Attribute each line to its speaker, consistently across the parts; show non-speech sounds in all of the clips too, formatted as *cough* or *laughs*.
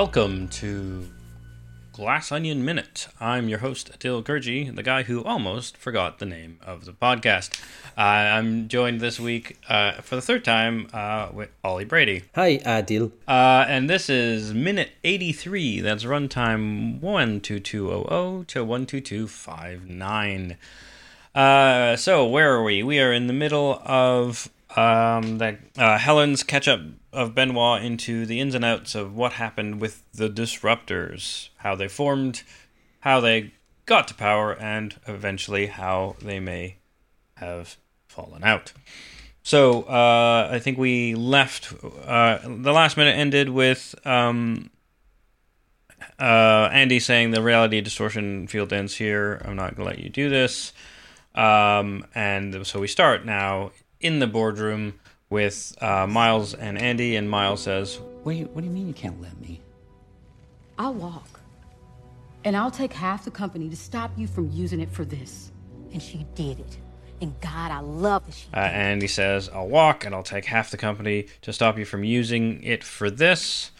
Speaker 1: Welcome to Glass Onion Minute. I'm your host, Aadil Gurji, the guy who almost forgot the name of the podcast. Uh, I'm joined this week uh, for the third time uh, with Ollie Brady.
Speaker 2: Hi, Aadil.
Speaker 1: Uh, and this is minute 83. That's runtime 12200 to 12259. Uh, so, where are we? We are in the middle of um, the, uh, Helen's catch up of Benoit into the ins and outs of what happened with the Disruptors, how they formed, how they got to power, and eventually how they may have fallen out. So uh, I think we left. Uh, the last minute ended with um, uh, Andi saying the reality distortion field ends here. I'm not going to let you do this. Um, and so we start now in the boardroom with uh, Miles and Andi, and Miles says,
Speaker 3: What do you What do you mean you can't let me?
Speaker 4: I'll walk. And I'll take half the company to stop you from using it for this.
Speaker 5: And she did it. And God, I love that she
Speaker 1: uh, Andi says, I'll walk and I'll take half the company to stop you from using it for this.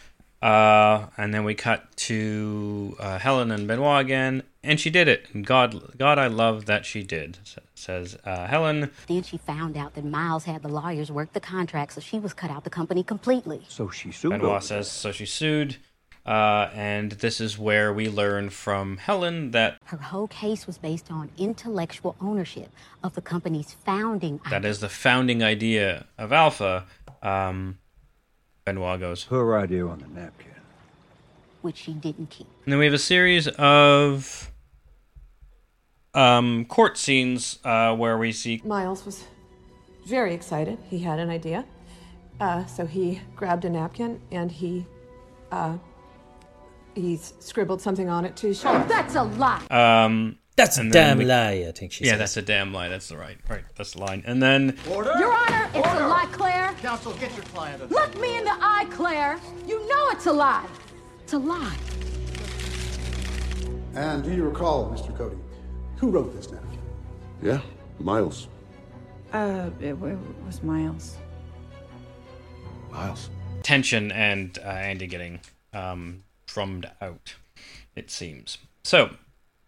Speaker 1: Uh, and then we cut to uh, Helen and Benoit again, and she did it. And God, God, I love that she did. Says uh, Helen.
Speaker 5: Then she found out that Miles had the lawyers work the contract, so she was cut out the company completely.
Speaker 3: So she sued.
Speaker 1: Benoit says so. She sued. Uh, and this is where we learn from Helen that
Speaker 5: her whole case was based on intellectual ownership of the company's founding.
Speaker 1: That idea. is the founding idea of Alpha. Um, Benoit goes,
Speaker 3: Her idea on the napkin.
Speaker 5: Which she didn't keep.
Speaker 1: And then we have a series of um, court scenes uh, where we see.
Speaker 6: Miles was very excited. He had an idea. Uh, so he grabbed a napkin and he. Uh, he scribbled something on it to show.
Speaker 4: Oh, that's a lie.
Speaker 1: Um,
Speaker 2: that's a damn we, lie, I think she
Speaker 1: Yeah,
Speaker 2: says.
Speaker 1: that's a damn lie. That's the right, right. That's the line. And then.
Speaker 4: Order! Your Honor, it's Order. a lie, Claire.
Speaker 7: Counsel, get your client.
Speaker 4: Look me in the eye, Claire. You know it's a lie. It's a lie.
Speaker 7: And do you recall, Mr. Cody, who wrote this napkin?
Speaker 8: Yeah, Miles.
Speaker 9: Uh, it, it was Miles.
Speaker 8: Miles.
Speaker 1: Tension and uh, Andi getting um, drummed out, it seems. So,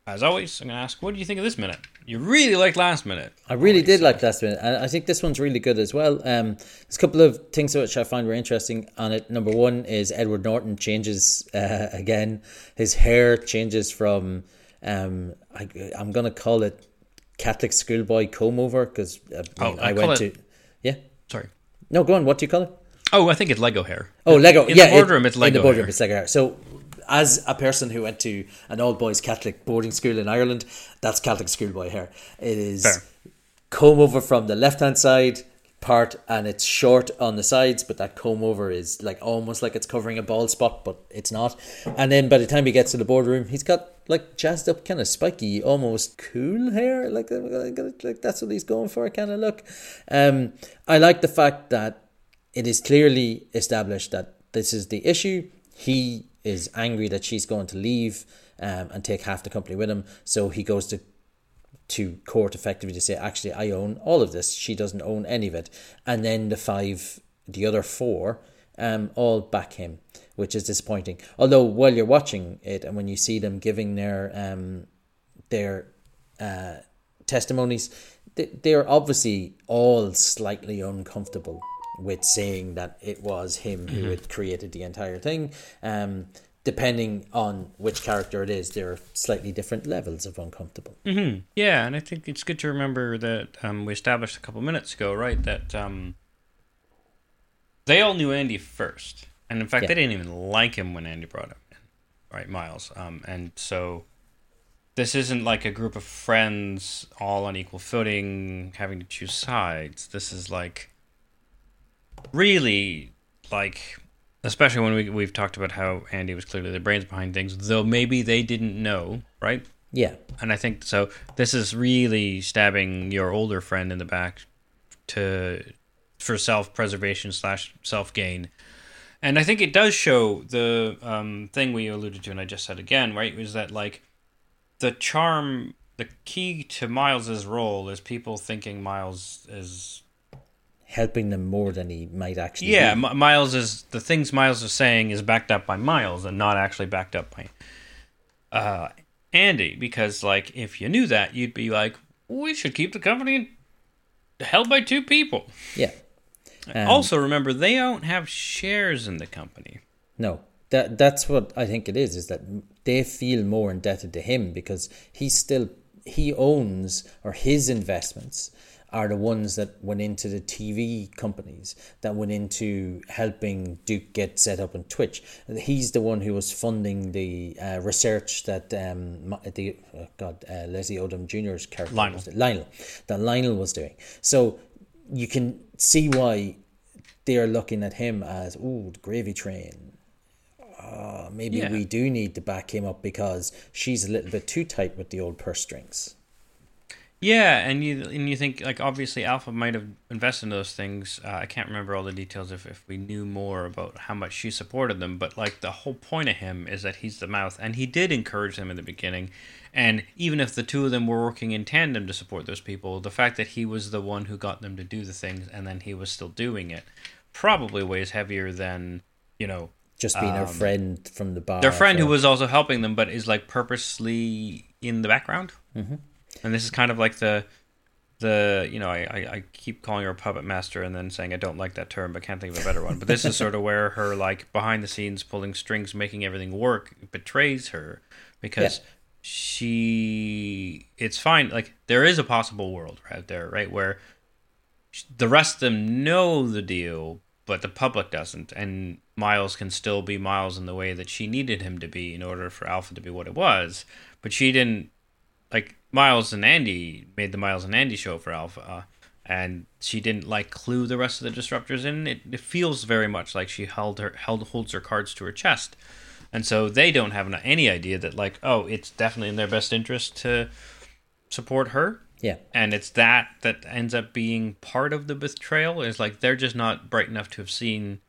Speaker 1: as always, I'm going to ask, what do you think of this minute? You really liked last minute.
Speaker 2: I really did like last minute, and I think this one's really good as well. Um, there's a couple of things which I find were interesting on it. Number one is Edward Norton changes uh, again. His hair changes from, um, I, am going to call it Catholic schoolboy comb over because uh, oh, I, I went it, to. Yeah?
Speaker 1: Sorry.
Speaker 2: No, go on. What do you call it?
Speaker 1: Oh, I think it's Lego hair.
Speaker 2: Oh, Lego.
Speaker 1: In
Speaker 2: yeah,
Speaker 1: the boardroom,
Speaker 2: it,
Speaker 1: it's Lego.
Speaker 2: In the boardroom,
Speaker 1: hair.
Speaker 2: it's Lego hair. So as a person who went to an all boys Catholic boarding school in Ireland, that's Catholic schoolboy hair. It is Fair. comb over from the left hand side part and it's short on the sides, but that comb over is like almost like it's covering a bald spot, but it's not. And then by the time he gets to the boardroom, he's got like jazzed up, kind of spiky, almost cool hair. Like, like that's what he's going for, kind of look. Um, I like the fact that it is clearly established that this is the issue. He is angry that she's going to leave um, and take half the company with him. So he goes to to court effectively to say, actually, I own all of this. She doesn't own any of it. And then the five, the other four, um, all back him, which is disappointing. Although while you're watching it and when you see them giving their um their uh, testimonies, they, they're obviously all slightly uncomfortable with saying that it was him who mm-hmm. had created the entire thing. Um, depending on which character it is, there are slightly different levels of uncomfortable.
Speaker 1: Mm-hmm. Yeah, and I think it's good to remember that um, we established a couple minutes ago, right, that um, they all knew Andi first, and in fact, yeah. they didn't even like him when Andi brought him in, right, Miles, um, and so. This isn't like a group of friends all on equal footing having to choose sides. This is like really like especially when we we've talked about how Andi was clearly the brains behind things, though maybe they didn't know, right?
Speaker 2: Yeah.
Speaker 1: And I think so this is really stabbing your older friend in the back to for self preservation slash self gain. And I think it does show the um, thing we alluded to, and I just said again, right? Was that like the charm, the key to Miles's role is people thinking Miles is
Speaker 2: helping them more than he might actually.
Speaker 1: Yeah,
Speaker 2: be.
Speaker 1: M- Miles is the things Miles is saying is backed up by Miles and not actually backed up by uh, Andi. Because like, if you knew that, you'd be like, we should keep the company held by two people.
Speaker 2: yeah. Um,
Speaker 1: also, remember they don't have shares in the company.
Speaker 2: No, that that's what I think it is. Is that they feel more indebted to him because he still he owns or his investments are the ones that went into the TV companies that went into helping Duke get set up on Twitch. He's the one who was funding the uh, research that um the oh God uh, Leslie Odom Jr.'s character
Speaker 1: Lionel.
Speaker 2: Lionel that Lionel was doing. So you can see why they are looking at him as oh the gravy train. Uh, maybe
Speaker 1: Yeah.
Speaker 2: we do need to back him up because she's a little bit too tight with the old purse strings.
Speaker 1: Yeah, and you and you think like obviously Alpha might have invested in those things. Uh, I can't remember all the details if if we knew more about how much she supported them, but like the whole point of him is that he's the mouth, and he did encourage them in the beginning. And even if the two of them were working in tandem to support those people, the fact that he was the one who got them to do the things, and then he was still doing it, probably weighs heavier than you know
Speaker 2: Just being her
Speaker 1: um,
Speaker 2: friend from the bar.
Speaker 1: their friend who was also helping them, but is like purposely in the background.
Speaker 2: Mhm.
Speaker 1: And this is kind of like the the you know I, I I keep calling her a puppet master and then saying I don't like that term, but can't think of a better one. But this is sort of where her like behind the scenes pulling strings, making everything work, betrays her because she it's fine. Like there is a possible world out there, right, where the rest of them know the deal, but the public doesn't, and Miles can still be Miles in the way that she needed him to be in order for Alpha to be what it was. But she didn't like Miles and Andi made the Miles and Andi show for Alpha, and she didn't like clue the rest of the disruptors in. It, it feels very much like she held her held holds her cards to her chest, and so they don't have any idea that like oh it's definitely in their best interest to support her.
Speaker 2: Yeah.
Speaker 1: And it's that that ends up being part of the betrayal is like they're just not bright enough to have seen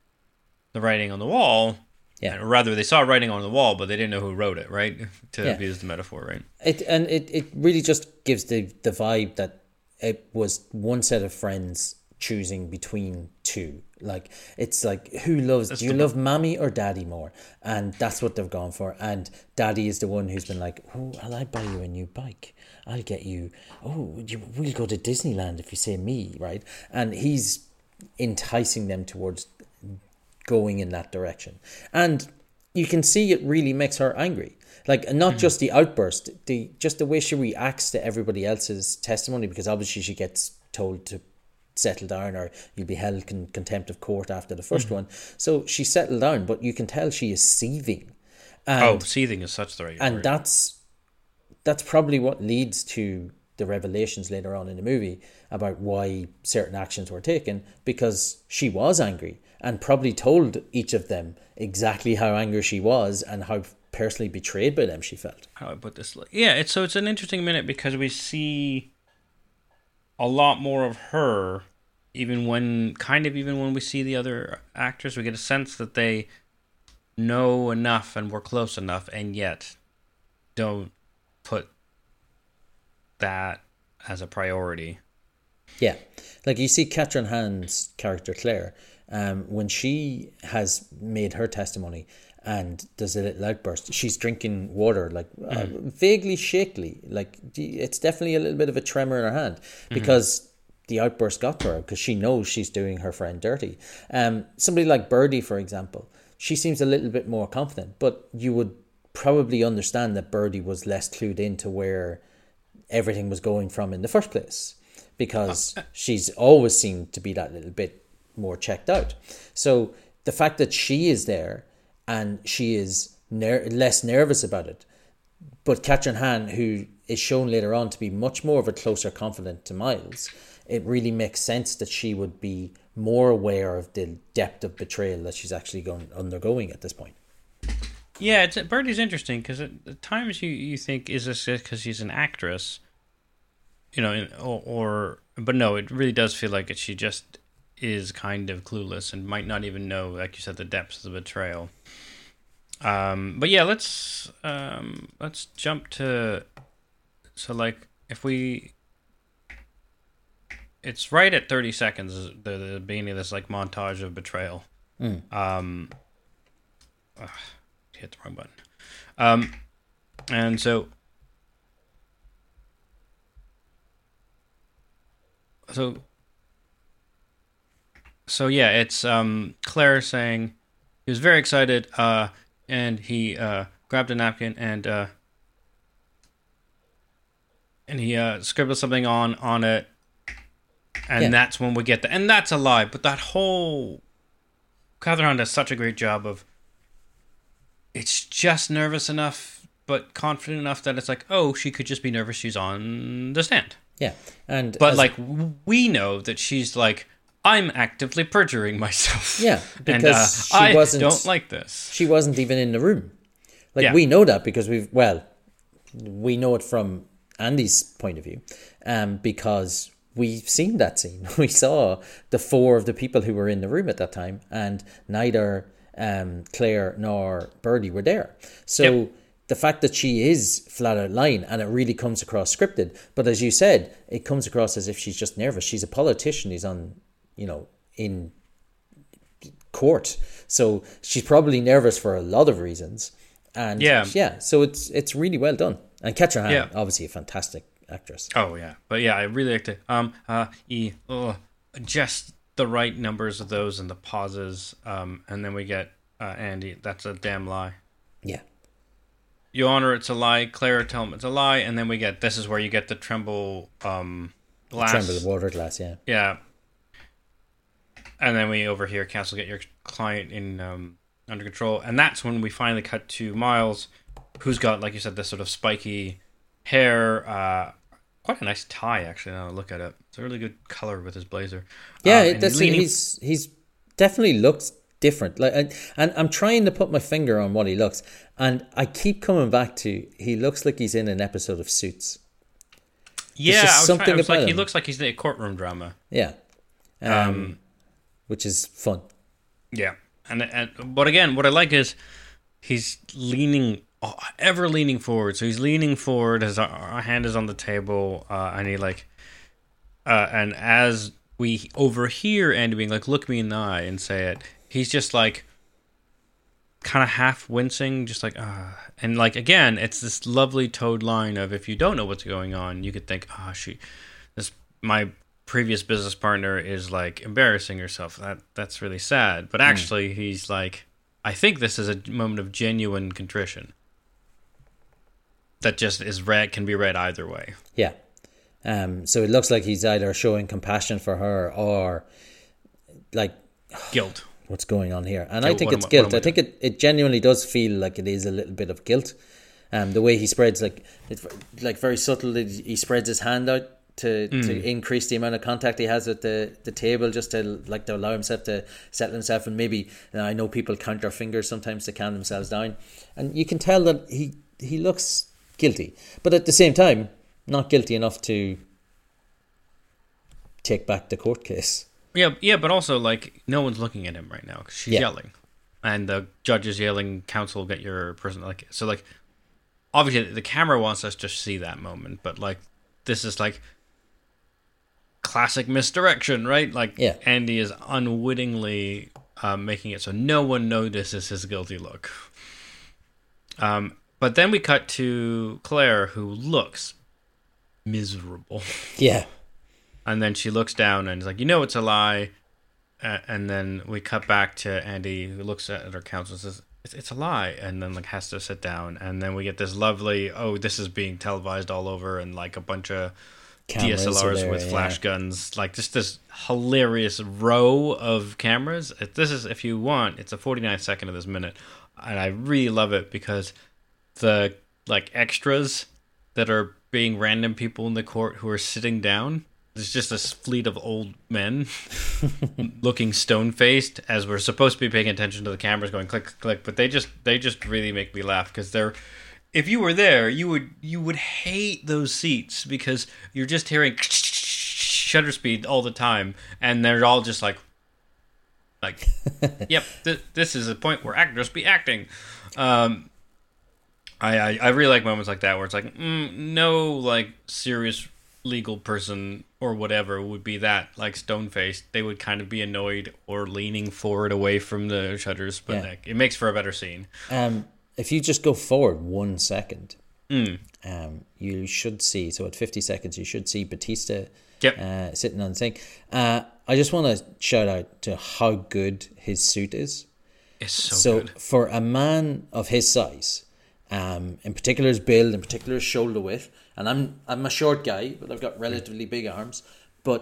Speaker 1: the writing on the wall.
Speaker 2: Yeah.
Speaker 1: Or rather, they saw writing on the wall, but they didn't know who wrote it, right? *laughs* to
Speaker 2: Yeah.
Speaker 1: use the metaphor, right?
Speaker 2: It and it, it really just gives the the vibe that it was one set of friends choosing between two. Like it's like who loves do you
Speaker 1: the-
Speaker 2: love mommy or daddy more? And that's what they've gone for. And daddy is the one who's been like, Oh, I'll I buy you a new bike. I'll get you oh you, we'll go to Disneyland if you say me, right? And he's enticing them towards going in that direction. And you can see it really makes her angry. Like not mm-hmm. just the outburst, the just the way she reacts to everybody else's testimony because obviously she gets told to settle down or you'll be held in contempt of court after the 1st
Speaker 1: Mhm.
Speaker 2: one. So she settled down, but you can tell she is seething.
Speaker 1: oh,
Speaker 2: And,
Speaker 1: seething is such the right
Speaker 2: and
Speaker 1: word.
Speaker 2: that's that's probably what leads to the revelations later on in the movie about why certain actions were taken because she was angry and probably told each of them exactly how angry she was and how personally betrayed by them she felt.
Speaker 1: how I put this? Yeah, it's so it's an interesting minute because we see a lot more of her, even when kind of even when we see the other actors, we get a sense that they know enough and we're close enough, and yet don't put that as a priority.
Speaker 2: Yeah, like you see Kathryn Hahn's character Claire, um, when she has made her testimony and does a little outburst, she's drinking water like uh, vaguely shakily, like it's definitely a little bit of a tremor in her hand because the outburst got to her because she knows she's doing her friend dirty. Um, somebody like Birdie, for example, she seems a little bit more confident, but you would probably understand that Birdie was less clued into where everything was going from in the first place because *laughs* she's always seemed to be that little bit more checked out. So the fact that she is there and she is ner- less nervous about it, but Kathryn Hahn, who is shown later on to be much more of a closer confidant to Miles, it really makes sense that she would be more aware of the depth of betrayal that she's actually going undergoing at this point.
Speaker 1: Yeah, it's Birdie's interesting because at at times you you think is this because she's an actress, you know, or, or but no, it really does feel like it, she just is kind of clueless and might not even know, like you said, the depths of the betrayal. Um, but yeah, let's um, let's jump to so like if we it's right at 30 seconds the, the beginning of this like montage of betrayal. Um ugh, hit the wrong button. Um and so so so yeah it's um claire saying he was very excited uh and he uh grabbed a napkin and uh and he uh scribbled something on on it and
Speaker 2: Yeah.
Speaker 1: that's when we get the and that's a lie but that whole Kathryn does such a great job of it's just nervous enough but confident enough that it's like oh she could just be nervous she's on the stand
Speaker 2: Yeah, and
Speaker 1: but
Speaker 2: as-
Speaker 1: like we know that she's like i'm actively perjuring myself *laughs*
Speaker 2: Yeah,
Speaker 1: and
Speaker 2: because
Speaker 1: uh,
Speaker 2: she
Speaker 1: i
Speaker 2: wasn't-
Speaker 1: don't like this
Speaker 2: she wasn't even in the room. Like
Speaker 1: Yeah.
Speaker 2: we know that because we've well, we know it from Andi's point of view, um, because we've seen that scene. *laughs* We saw the four of the people who were in the room at that time, and neither um, Claire nor Birdie were there. So.
Speaker 1: Yep.
Speaker 2: The fact that she is flat out lying and it really comes across scripted, but as you said, it comes across as if she's just nervous. She's a politician. He's on, you know, in court. So she's probably nervous for a lot of reasons. And
Speaker 1: Yeah.
Speaker 2: yeah, so it's it's really well done. And Kathryn Hahn,
Speaker 1: Yeah.
Speaker 2: obviously a fantastic actress.
Speaker 1: Oh yeah, but yeah, I really liked it. Um, uh, e, ugh, just the right numbers of those and the pauses. Um, and then we get uh, Andi. That's a damn lie.
Speaker 2: Yeah.
Speaker 1: You honor it's a lie. Clara tell him it's a lie, and then we get this is where you get the tremble um glass.
Speaker 2: Tremble the water glass, yeah.
Speaker 1: Yeah. And then we overhear Castle get your client in um, under control, and that's when we finally cut to Miles, who's got like you said this sort of spiky hair, uh, quite a nice tie actually. Now I look at it, it's a really good color with his blazer.
Speaker 2: Yeah,
Speaker 1: Um,
Speaker 2: that's
Speaker 1: leaning-
Speaker 2: he's he's definitely looks different. Like and, and I'm trying to put my finger on what he looks and I keep coming back to he looks like he's in an episode of Suits.
Speaker 1: yeah, I was,
Speaker 2: something
Speaker 1: trying, was like
Speaker 2: about
Speaker 1: he looks like he's in a courtroom drama.
Speaker 2: Yeah. Um,
Speaker 1: Um,
Speaker 2: which is fun.
Speaker 1: Yeah, and and but again, what I like is he's leaning oh, ever leaning forward. So he's leaning forward. His uh, hand is on the table, uh, and he like, uh, and as we overhear Andi being like, "Look me in the eye" and say it, he's just like, kind of half wincing, just like, ah, and like again, it's this lovely toad line of if you don't know what's going on, you could think, ah, she, this my previous business partner is like embarrassing herself. That that's really sad. But actually, he's like, I think this is a moment of genuine contrition. That just is read can be read either way.
Speaker 2: Yeah. Um, so it looks like he's either showing compassion for her or like *sighs*
Speaker 1: Guilt.
Speaker 2: what's going on here. And I think it's
Speaker 1: I-
Speaker 2: guilt.
Speaker 1: I
Speaker 2: think it, it genuinely does feel like it is a little bit of guilt. Um, the way he spreads like it's like very subtle. He he spreads his hand out to,
Speaker 1: Mm.
Speaker 2: to increase the amount of contact he has with the, the table, just to like to allow himself to settle himself. And maybe you know, I know people count their fingers sometimes to calm themselves down, and you can tell that he he looks guilty, but at the same time, not guilty enough to take back the court case.
Speaker 1: Yeah, yeah, but also like no one's looking at him right now cause she's
Speaker 2: Yeah.
Speaker 1: yelling, and the judge is yelling, "Counsel, get your person." Like so, like obviously the camera wants us to see that moment, but like this is like classic misdirection, right? Like
Speaker 2: Yeah.
Speaker 1: Andi is unwittingly um, making it so no one notices his guilty look. Um, but then we cut to Claire, who looks miserable.
Speaker 2: Yeah,
Speaker 1: And then she looks down and is like, you know, it's a lie. Uh, and then we cut back to Andi, who looks at her counsel and says, it's, it's a lie. And then like has to sit down. And then we get this lovely, oh, this is being televised all over, and like a bunch of
Speaker 2: Cameras
Speaker 1: DSLRs
Speaker 2: there,
Speaker 1: with
Speaker 2: yeah.
Speaker 1: flash guns, like just this hilarious row of cameras. If This is, if you want, it's a 49 second of this minute, and I really love it because the like extras that are being random people in the court who are sitting down. There's just this fleet of old men *laughs* looking stone faced as we're supposed to be paying attention to the cameras going click click, but they just they just really make me laugh because they're if you were there, you would you would hate those seats because you're just hearing shutter speed all the time, and they're all just like, like, *laughs* yep, th- this is a point where actors be acting. Um, I, I I really like moments like that where it's like, mm, no, like serious legal person or whatever would be that like stone faced they would kind of be annoyed or leaning forward away from the shutters but
Speaker 2: Yeah.
Speaker 1: like, it makes for a better scene
Speaker 2: Um, if you just go forward one second,
Speaker 1: Mm.
Speaker 2: um, you should see. So at fifty seconds, you should see Bautista
Speaker 1: Yep.
Speaker 2: uh, sitting on the thing. Uh, I just want to shout out to how good his suit is.
Speaker 1: it's so,
Speaker 2: So
Speaker 1: good
Speaker 2: for a man of his size, um, in particular his build, in particular his shoulder width, and I'm I'm a short guy, but I've got relatively big arms. But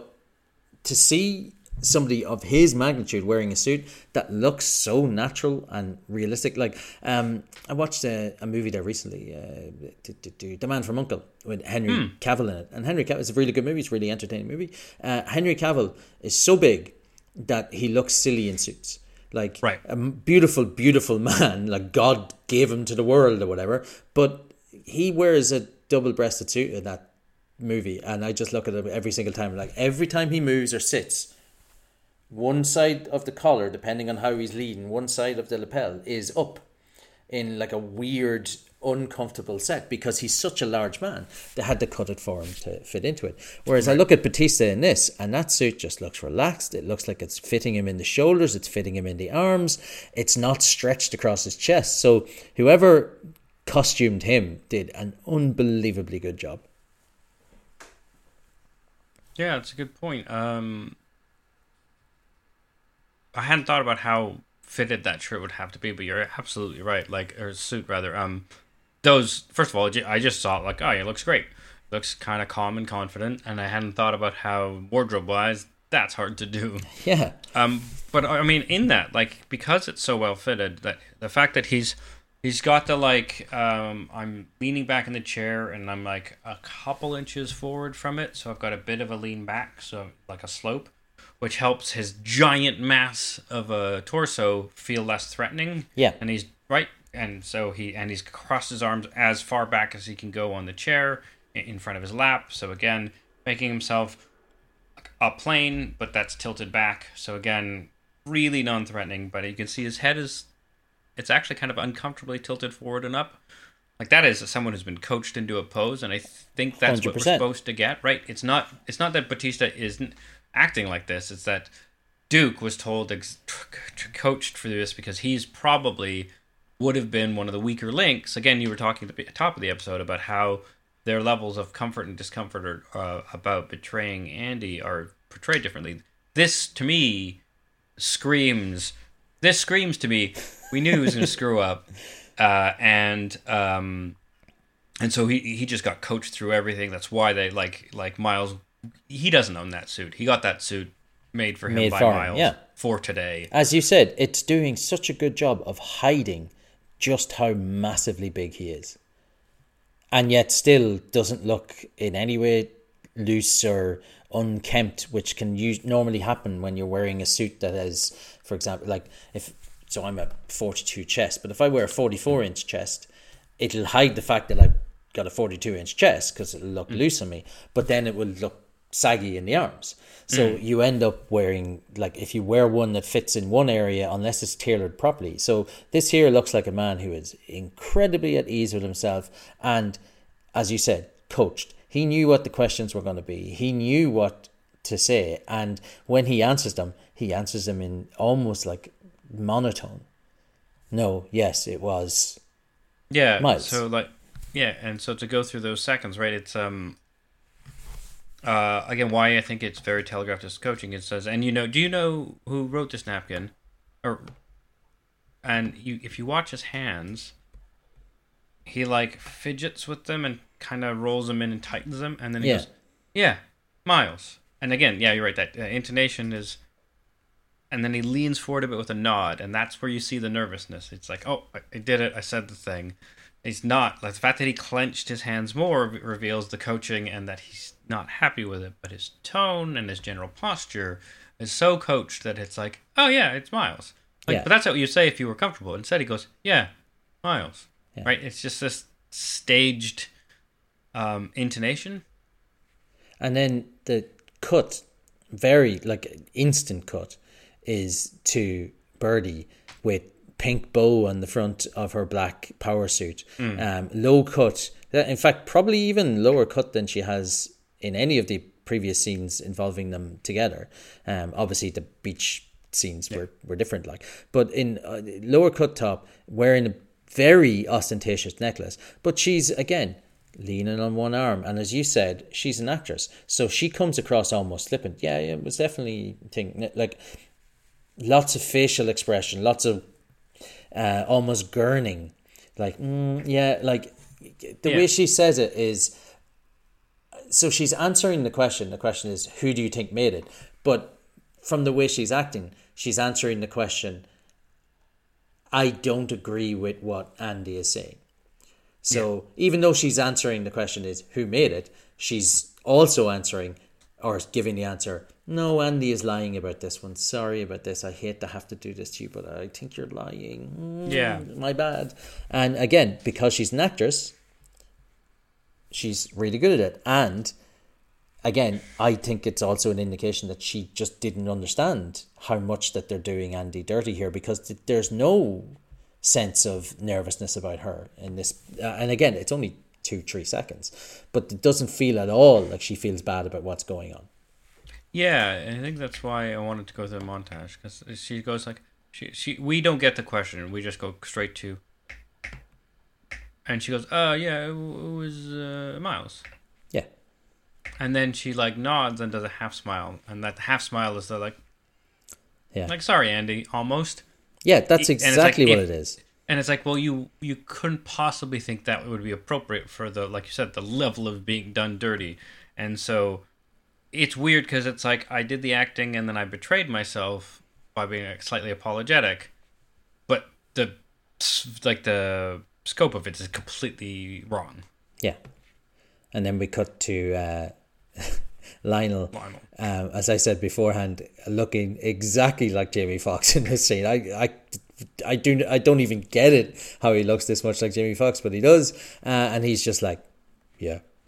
Speaker 2: to see somebody of his magnitude wearing a suit that looks so natural and realistic, like um, I watched a, a movie there recently, uh, The Man from U.N.C.L.E., with Henry
Speaker 1: Hmm.
Speaker 2: Cavill in it, and Henry Cavill is a really good movie. It's a really entertaining movie. Uh, Henry Cavill is so big that he looks silly in suits. Like
Speaker 1: Right.
Speaker 2: a beautiful, beautiful *laughs* man, like God gave him to the world or whatever. But he wears a double-breasted suit in that movie, and I just look at him every single time. Like every time he moves or sits, one side of the collar, depending on how he's leading, one side of the lapel is up in like a weird, uncomfortable set because he's such a large man. They had to cut it for him to fit into it. Whereas I look at Bautista in this, and that suit just looks relaxed. It looks like it's fitting him in the shoulders, it's fitting him in the arms, it's not stretched across his chest. So whoever costumed him did an unbelievably good job.
Speaker 1: yeah it's a good point um i hadn't thought about how fitted that shirt would have to be but you're absolutely right like or suit rather um those first of all i just saw it like oh it looks great. Looks kind of calm and confident and i hadn't thought about how wardrobe wise that's hard to do. *laughs*
Speaker 2: Yeah.
Speaker 1: Um, but I mean, in that, like, because it's so well fitted, that the fact that he's he's got the like, um, I'm leaning back in the chair and I'm like a couple inches forward from it, so I've got a bit of a lean back, so like a slope, which helps his giant mass of a torso feel less threatening.
Speaker 2: Yeah.
Speaker 1: and he's right, and so he and he's crossed his arms as far back as he can go on the chair in front of his lap. So again, making himself a plane, but that's tilted back. So again, really non-threatening. But you can see his head is it's actually kind of uncomfortably tilted forward and up. Like that is someone who's been coached into a pose, and I think that's what we're supposed to get. Right? It's not. It's not that Bautista isn't acting like this. It's that Duke was told ex- coached for this because he's probably would have been one of the weaker links. Again, you were talking at the top of the episode about how their levels of comfort and discomfort are, uh, about betraying Andi are portrayed differently. This, to me, screams. This screams to me. We knew he was going to screw up, *laughs* uh, and um, and so he he just got coached through everything. That's why they like like Miles. He doesn't own that suit. He got that suit made for him
Speaker 2: Made
Speaker 1: by
Speaker 2: for
Speaker 1: Miles
Speaker 2: yeah.
Speaker 1: for today.
Speaker 2: As you said, it's doing such a good job of hiding just how massively big he is. And yet still doesn't look in any way loose or unkempt, which can use, normally happen when you're wearing a suit that has, for example, like if so I'm a 42 chest, but if I wear a 44 inch chest, it'll hide the fact that I've got a 42 inch chest because it'll look mm. loose on me, but then it will look saggy in the arms. So
Speaker 1: Mm.
Speaker 2: you end up wearing like if you wear one that fits in one area unless it's tailored properly. So this here looks like a man who is incredibly at ease with himself and as you said, coached. He knew what the questions were going to be. He knew what to say and when he answers them, he answers them in almost like monotone. No, yes, it was
Speaker 1: Yeah.
Speaker 2: Miles.
Speaker 1: So like, yeah, and so to go through those seconds, right? It's um. Uh, again, why I think it's very telegraphed as coaching. It says, and you know, do you know who wrote this napkin, or, and you if you watch his hands, he like fidgets with them and kind of rolls them in and tightens them, and then he
Speaker 2: Yeah.
Speaker 1: goes, yeah, Miles. And again, yeah, you're right. That uh, intonation is and then he leans forward a bit with a nod, and that's where you see the nervousness. It's like, oh, I- I did it. I said the thing. He's not. Like, the fact that he clenched his hands more reveals the coaching and that he's not happy with it. But his tone and his general posture is so coached that it's like, oh yeah, it's Miles. Like,
Speaker 2: Yeah.
Speaker 1: but that's what you say if you were comfortable. Instead, he goes, yeah, Miles.
Speaker 2: Yeah.
Speaker 1: Right? It's just this staged um, intonation.
Speaker 2: And then the cut, very like instant cut, is to Birdie with pink bow on the front of her black power suit. Um, low cut, in fact, probably even lower cut than she has in any of the previous scenes involving them together. Um, obviously the beach scenes were, were different, like, but in uh, lower cut top, wearing a very ostentatious necklace, but she's again leaning on one arm, and as you said, she's an actress, so she comes across almost flippant. Yeah, it was definitely thing like lots of facial expression, lots of uh, almost gurning, like mm, yeah, like the
Speaker 1: Yeah.
Speaker 2: way she says it is. So she's answering the question. The question is, who do you think made it? But from the way she's acting, she's answering the question. I don't agree with what Andi is saying. So even though she's answering the question is who made it, she's also answering or giving the answer. No, Andi is lying about this one. Sorry about this. I hate to have to do this to you, but I think you're lying. Mm,
Speaker 1: Yeah.
Speaker 2: my bad. And again, because she's an actress, she's really good at it. And again, I think it's also an indication that she just didn't understand how much that they're doing Andi dirty here because th- there's no sense of nervousness about her in this. Uh, and again, it's only two, three seconds, but it doesn't feel at all like she feels bad about what's going on.
Speaker 1: Yeah, I think that's why I wanted to go through the montage because she goes like she she we don't get the question, we just go straight to. And she goes, "Uh, yeah, it, w- it was uh, Miles."
Speaker 2: Yeah.
Speaker 1: And then she like nods and does a half smile, and that half smile is the like,
Speaker 2: Yeah.
Speaker 1: like sorry, Andi, almost.
Speaker 2: Yeah, that's
Speaker 1: it's like,
Speaker 2: exactly what
Speaker 1: if-
Speaker 2: it is.
Speaker 1: And it's like, well, you you couldn't possibly think that would be appropriate for the like you said the level of being done dirty, and so it's weird because it's like I did the acting and then I betrayed myself by being like, slightly apologetic, but the like the scope of it is completely wrong.
Speaker 2: Yeah. And then we cut to uh, *laughs* Lionel,
Speaker 1: Lionel.
Speaker 2: Um, as I said beforehand, looking exactly like Jamie Foxx in this scene. I, I, I do I don't even get it how he looks this much like Jamie Foxx, but he does, uh, and he's just like, yeah, *laughs*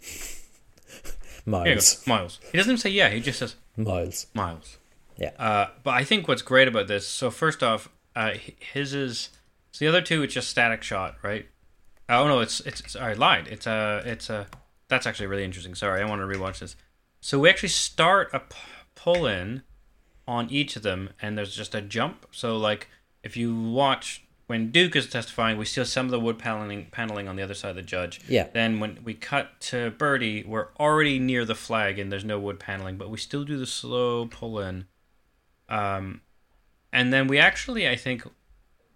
Speaker 1: Here you
Speaker 2: Miles,
Speaker 1: Miles. He doesn't even say yeah. He just says
Speaker 2: Miles,
Speaker 1: Miles.
Speaker 2: yeah,
Speaker 1: Uh, but I think what's great about this, so first off, uh, his is so the other two it's just static shot, right? Oh no, it's it's, it's I lied. It's a it's a that's actually really interesting. Sorry, I want to rewatch this. So we actually start a p- pull in on each of them, and there's just a jump. So like if you watch when Duke is testifying, we see some of the wood paneling paneling on the other side of the judge.
Speaker 2: Yeah.
Speaker 1: Then when we cut to Birdie, we're already near the flag, and there's no wood paneling, but we still do the slow pull in. Um, and then we actually, I think,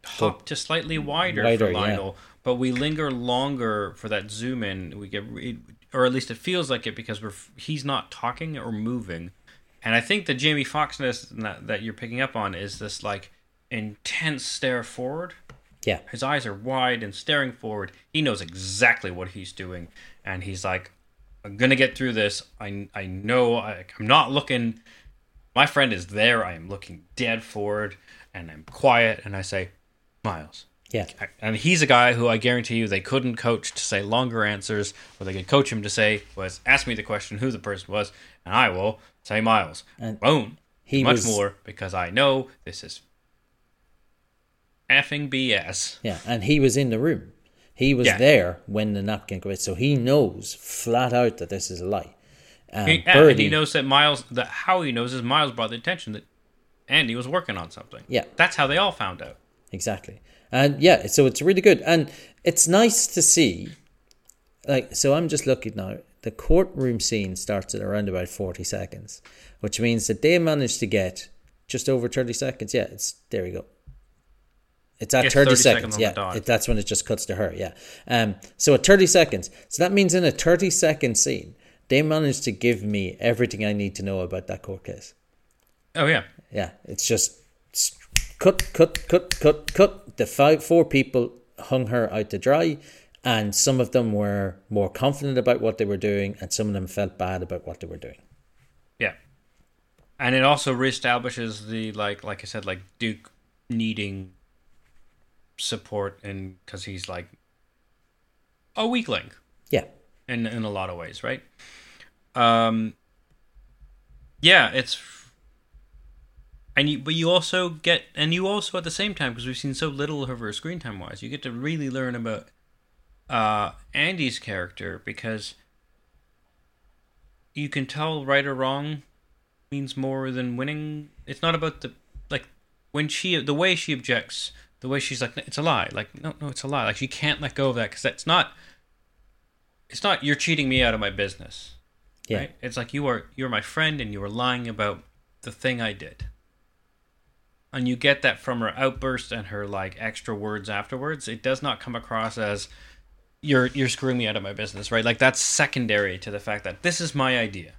Speaker 1: hop to slightly wider,
Speaker 2: Wider,
Speaker 1: for
Speaker 2: yeah.
Speaker 1: Lionel, but we linger longer for that zoom in. We get, or at least it feels like it because we're he's not talking or moving, and I think the Jamie Foxness that, that you're picking up on is this like intense stare forward.
Speaker 2: yeah,
Speaker 1: His eyes are wide and staring forward. He knows exactly what he's doing, and he's like, "I'm gonna get through this. I I know. I, I'm not looking. My friend is there. I am looking dead forward, and I'm quiet. And I say, Miles."
Speaker 2: yeah,
Speaker 1: And he's a guy who I guarantee you they couldn't coach to say longer answers, or they could coach him to say was ask me the question who the person was, and I will say Miles.
Speaker 2: And
Speaker 1: Boom.
Speaker 2: he
Speaker 1: Much
Speaker 2: was-
Speaker 1: more because I know this is effing BS.
Speaker 2: yeah, and he was in the room. He was
Speaker 1: Yeah.
Speaker 2: there when the napkin quit, so he knows flat out that this is a lie. Um,
Speaker 1: He, yeah, and he knows that Miles. That how he knows is Miles brought the attention that Andi was working on something.
Speaker 2: Yeah.
Speaker 1: that's how they all found out.
Speaker 2: Exactly. And yeah, so it's really good. And it's nice to see like so I'm just looking now. The courtroom scene starts at around about 40 seconds, which means that they managed to get just over 30 seconds. Yeah, it's there we go. It's at
Speaker 1: Yes,
Speaker 2: 30,
Speaker 1: 30 seconds
Speaker 2: seconds. yeah, it, that's when it just cuts to her. Yeah. Um. So at 30 seconds. So that means in a 30 second scene, they managed to give me everything I need to know about that court case.
Speaker 1: Oh yeah,
Speaker 2: Yeah, it's just cut, cut, cut, cut, cut. The five, four people hung her out to dry, and some of them were more confident about what they were doing, and some of them felt bad about what they were doing.
Speaker 1: yeah. And it also reestablishes the like, like I said, like Duke needing support, and because he's like a weakling.
Speaker 2: Yeah,
Speaker 1: in in a lot of ways, right? Um, yeah, it's and you, but you also get, and you also at the same time because we've seen so little of her screen time wise, you get to really learn about uh Andi's character because you can tell right or wrong means more than winning. It's not about the like when she the way she objects, the way she's like it's a lie. Like no, no, it's a lie. Like she can't let go of that because that's not. It's not you're cheating me out of my business.
Speaker 2: Yeah.
Speaker 1: Right? It's like you are you're my friend and you are lying about the thing I did. And you get that from her outburst and her like extra words afterwards. It does not come across as you're you're screwing me out of my business, right? Like that's secondary to the fact that this is my idea.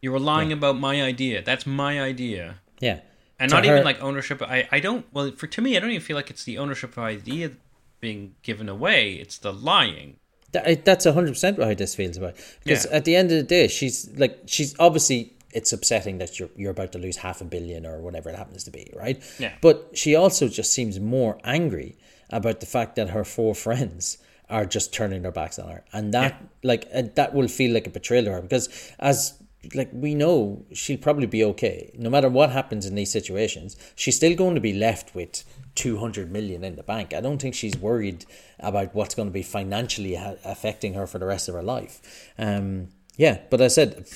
Speaker 1: You were lying
Speaker 2: Yeah.
Speaker 1: about my idea. That's my idea.
Speaker 2: Yeah.
Speaker 1: And
Speaker 2: To
Speaker 1: not
Speaker 2: her-
Speaker 1: even like ownership. I, I don't, well, for to me, I don't even feel like it's the ownership of idea being given away. It's the lying.
Speaker 2: That, that's hundred percent how this feels about. it. Because
Speaker 1: Yeah.
Speaker 2: at the end of the day, she's like she's obviously it's upsetting that you're you're about to lose half a billion or whatever it happens to be, right?
Speaker 1: Yeah.
Speaker 2: But she also just seems more angry about the fact that her four friends are just turning their backs on her, and that like uh, that will feel like a betrayal to her because as like we know she'll probably be okay. No matter what happens in these situations she's still going to be left with 200 million in the bank. I don't think she's worried about what's going to be financially ha- affecting her for the rest of her life. Um yeah but i said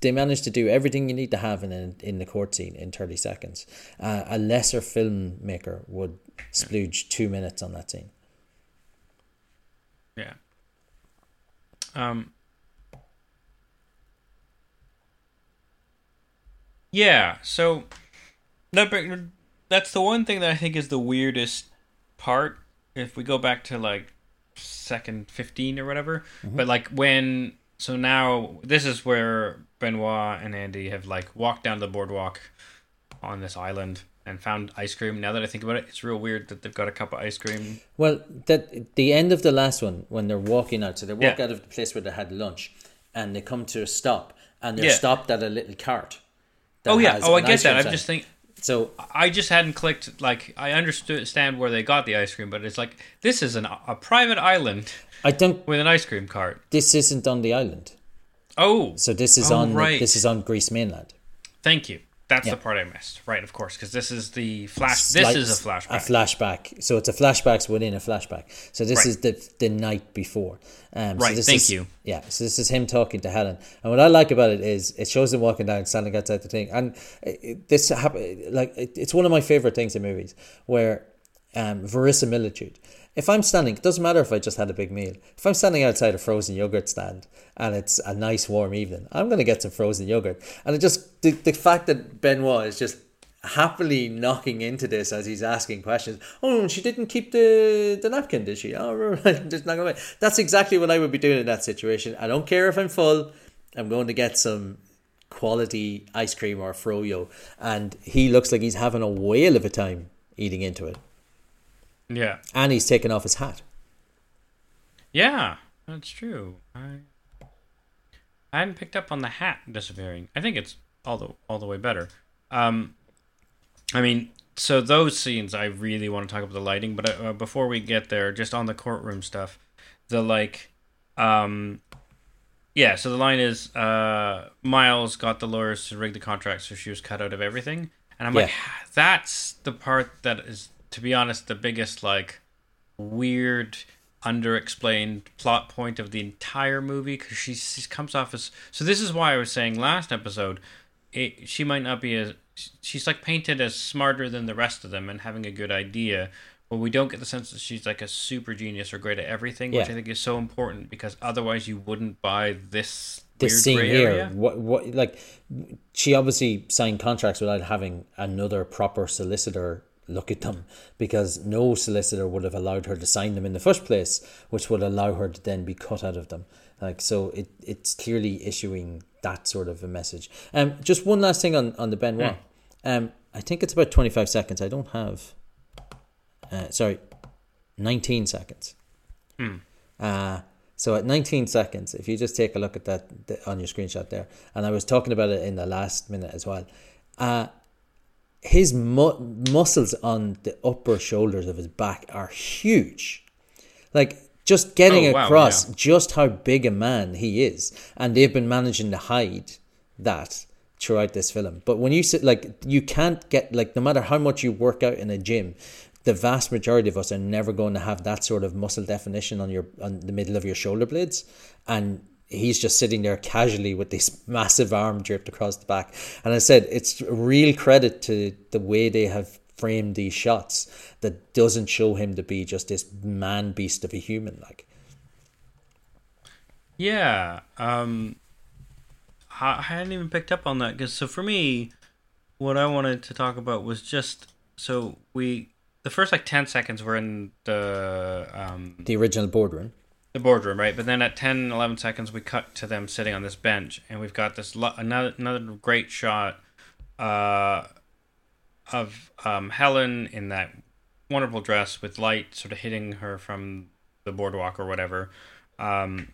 Speaker 2: they managed to do everything you need to have in a, in the court scene in 30 seconds uh, a lesser filmmaker would splooge two minutes on that scene
Speaker 1: Yeah. Um. Yeah. So that that's the one thing that I think is the weirdest part. If we go back to like second fifteen or whatever, but like when so now this is where Benoit and Andi have like walked down the boardwalk on this island and found ice cream. Now that I think about it, it's real weird that they've got a cup of ice cream.
Speaker 2: Well, that the end of the last one when they're walking out, so they walk
Speaker 1: Yeah.
Speaker 2: out of the place where they had lunch, and they come to a stop, and they're
Speaker 1: Yeah.
Speaker 2: stopped at a little cart.
Speaker 1: Oh yeah. Oh, I get that. I'm just thinking.
Speaker 2: So
Speaker 1: I just hadn't clicked. Like I understand where they got the ice cream, but it's like this is an, a private island
Speaker 2: I don't.
Speaker 1: with an ice cream cart.
Speaker 2: This isn't on the island.
Speaker 1: Oh,
Speaker 2: So this is
Speaker 1: Oh,
Speaker 2: on
Speaker 1: right.
Speaker 2: this is on Greece mainland.
Speaker 1: thank you. That's
Speaker 2: Yeah.
Speaker 1: the part I missed. Right, of course, because this is the flash.
Speaker 2: Slight-
Speaker 1: this is a flashback.
Speaker 2: A flashback. So it's a flashbacks within a flashback. So this
Speaker 1: Right.
Speaker 2: is the the night before. Um, so
Speaker 1: Right,
Speaker 2: this
Speaker 1: thank
Speaker 2: is-
Speaker 1: you.
Speaker 2: Yeah. So this is him talking to Helen, and what I like about it is it shows him walking down, standing outside the thing, and it, this hap- like it, it's one of my favorite things in movies where um, verisimilitude. If I'm standing, it doesn't matter if I just had a big meal. If I'm standing outside a frozen yogurt stand and it's a nice warm evening, I'm going to get some frozen yogurt. And it just the, the fact that Benoit is just happily knocking into this as he's asking questions. Oh, she didn't keep the, the napkin, did she? Oh, *laughs* just knock away. That's exactly what I would be doing in that situation. I don't care if I'm full. I'm going to get some quality ice cream or froyo, and he looks like he's having a whale of a time eating into it.
Speaker 1: Yeah,
Speaker 2: And he's taken off his hat.
Speaker 1: yeah, that's true. I I hadn't picked up on the hat disappearing. I think it's all the all the way better. Um, I mean, so those scenes I really want to talk about the lighting, but uh, before we get there, just on the courtroom stuff, the like, um, yeah. So the line is, uh, Miles got the lawyers to rig the contract, so she was cut out of everything, and I'm like, that's the part that is, to be honest, the biggest like weird underexplained plot point of the entire movie because she, she comes off as so this is why i was saying last episode it, she might not be as she's like painted as smarter than the rest of them and having a good idea but we don't get the sense that she's like a super genius or great at everything which i think is so important because otherwise you wouldn't buy this
Speaker 2: This
Speaker 1: weird
Speaker 2: scene here,
Speaker 1: area.
Speaker 2: what what like she obviously signed contracts without having another proper solicitor look at them because no solicitor would have allowed her to sign them in the first place, which would allow her to then be cut out of them. Like so, it it's clearly issuing that sort of a message. Um, just one last thing on on the Benoit. Um, I think it's about twenty five seconds. I don't have. Uh, sorry, nineteen seconds. Uh, so at 19 seconds, if you just take a look at that on your screenshot there, and I was talking about it in the last minute as well, uh, his mu- muscles on the upper shoulders of his back are huge. Like just getting
Speaker 1: Oh, wow,
Speaker 2: across
Speaker 1: yeah.
Speaker 2: just how big a man he is, and they've been managing to hide that throughout this film. But when you sit like you can't get like no matter how much you work out in a gym, the vast majority of us are never going to have that sort of muscle definition on your on the middle of your shoulder blades, and he's just sitting there casually with this *laughs* massive arm draped across the back. And I said it's a real credit to the way they have framed these shots that doesn't show him to be just this man beast of a human like.
Speaker 1: Yeah, um, I, I hadn't even picked up on that because so for me, what I wanted to talk about was just so we the first like ten seconds were in the um
Speaker 2: The original boardroom.
Speaker 1: The boardroom, right? But then at 10, 11 seconds, we cut to them sitting on this bench, and we've got this lo- another another great shot uh, of um, Helen in that wonderful dress with light sort of hitting her from the boardwalk or whatever. Um,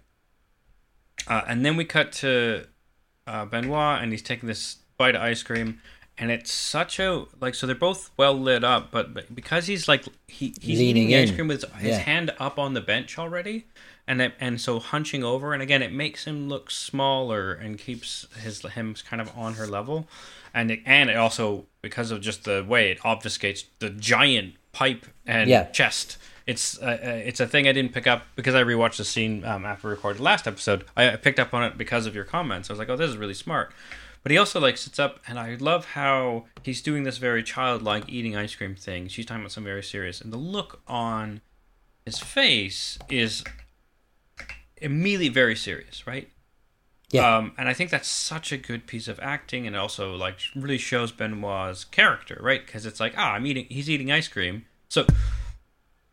Speaker 1: uh, and then we cut to uh, Benoit, and he's taking this bite of ice cream, and it's such a like. So they're both well lit up, but, but because he's like he he's
Speaker 2: Leaning
Speaker 1: eating the ice
Speaker 2: in.
Speaker 1: cream with his
Speaker 2: Yeah.
Speaker 1: hand up on the bench already, and it, and so hunching over, and again it makes him look smaller and keeps his him kind of on her level, and it, and it also because of just the way it obfuscates the giant pipe and
Speaker 2: Yeah.
Speaker 1: chest. It's uh, uh, it's a thing I didn't pick up because I rewatched the scene um, after we recorded the last episode. I, I picked up on it because of your comments. I was like, oh, this is really smart. But he also like sits up, and I love how he's doing this very childlike eating ice cream thing. She's talking about something very serious, and the look on his face is immediately very serious, right?
Speaker 2: Yeah.
Speaker 1: Um, and I think that's such a good piece of acting, and also like really shows Benoit's character, right? Because it's like, ah, I'm eating, he's eating ice cream. So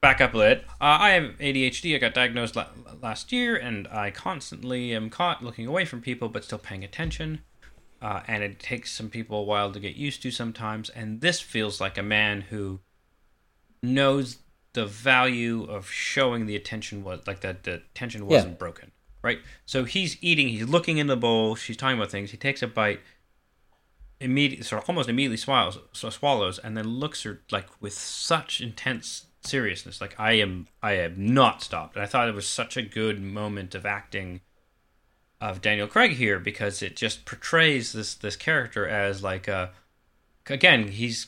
Speaker 1: back up a bit. Uh, I have ADHD. I got diagnosed la- last year, and I constantly am caught looking away from people, but still paying attention. Uh, and it takes some people a while to get used to sometimes. And this feels like a man who knows the value of showing the attention was like that the attention wasn't broken, right? So he's eating, he's looking in the bowl. She's talking about things. He takes a bite, immediately, sort of almost immediately swallows, so swallows, and then looks her like with such intense seriousness. Like I am, I have not stopped. And I thought it was such a good moment of acting of Daniel Craig here because it just portrays this this character as like a again he's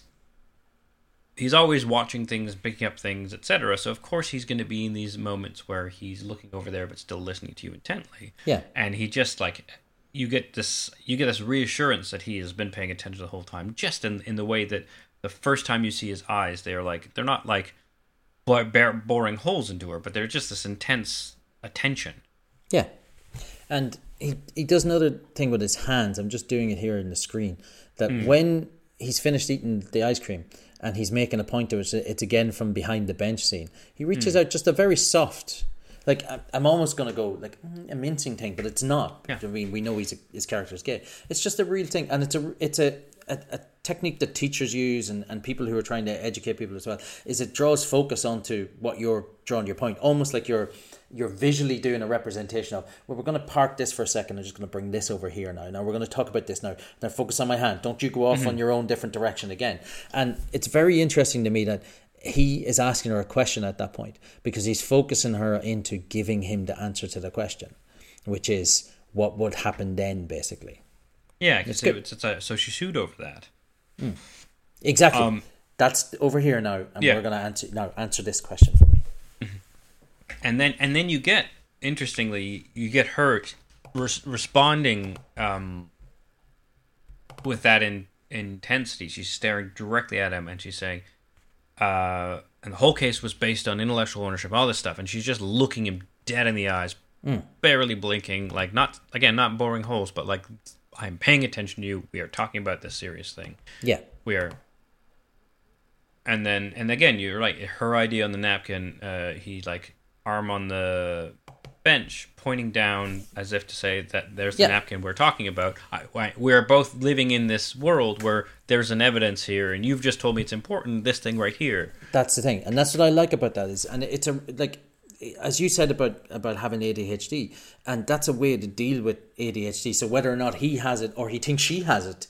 Speaker 1: he's always watching things, picking up things, etc. So of course he's going to be in these moments where he's looking over there but still listening to you intently.
Speaker 2: Yeah.
Speaker 1: And he just like you get this you get this reassurance that he has been paying attention the whole time just in in the way that the first time you see his eyes they're like they're not like bo- boring holes into her but they're just this intense attention.
Speaker 2: Yeah. And he, he does another thing with his hands. I'm just doing it here in the screen. That
Speaker 1: Hmm.
Speaker 2: when he's finished eating the ice cream and he's making a point to it, it's again from behind the bench scene. He reaches
Speaker 1: Hmm.
Speaker 2: out just a very soft, like I'm almost gonna go like mm, a mincing thing, but it's not.
Speaker 1: Yeah.
Speaker 2: I mean, we know he's a, his character's gay. It's just a real thing, and it's a it's a, a, a technique that teachers use and, and people who are trying to educate people as well. Is it draws focus onto what you're drawing your point, almost like you're you're visually doing a representation of well we're going to park this for a second i'm just going to bring this over here now. Now we're going to talk about this now. Now focus on my hand. Don't you go off mm-hmm. on your own different direction again. And it's very interesting to me that he is asking her a question at that point because he's focusing her into giving him the answer to the question which is what would happen then basically?
Speaker 1: Yeah,
Speaker 2: It's
Speaker 1: it's, it's a, so she sued over that.
Speaker 2: Exactly.
Speaker 1: Um,
Speaker 2: that's over here now and
Speaker 1: Yeah.
Speaker 2: we're going to answer now answer this question for me
Speaker 1: and then and then you get interestingly you get her res- responding um, with that in, intensity. She's staring directly at him and she's saying uh, and the whole case was based on intellectual ownership all this stuff and she's just looking him dead in the eyes barely blinking like not again not boring holes but like i'm paying attention to you. We are talking about this serious thing.
Speaker 2: Yeah.
Speaker 1: We are and then and again you're right. Her idea on the napkin uh he like arm on the bench pointing down as if to say that there's the
Speaker 2: Yeah.
Speaker 1: napkin we're talking about. I, I, we're both living in this world where there's an evidence here and you've just told me it's important this thing right here.
Speaker 2: That's the thing, and that's what I like about that is, and it's a like, as you said about about having ADHD, and that's a way to deal with ADHD. So whether or not he has it or he thinks she has it,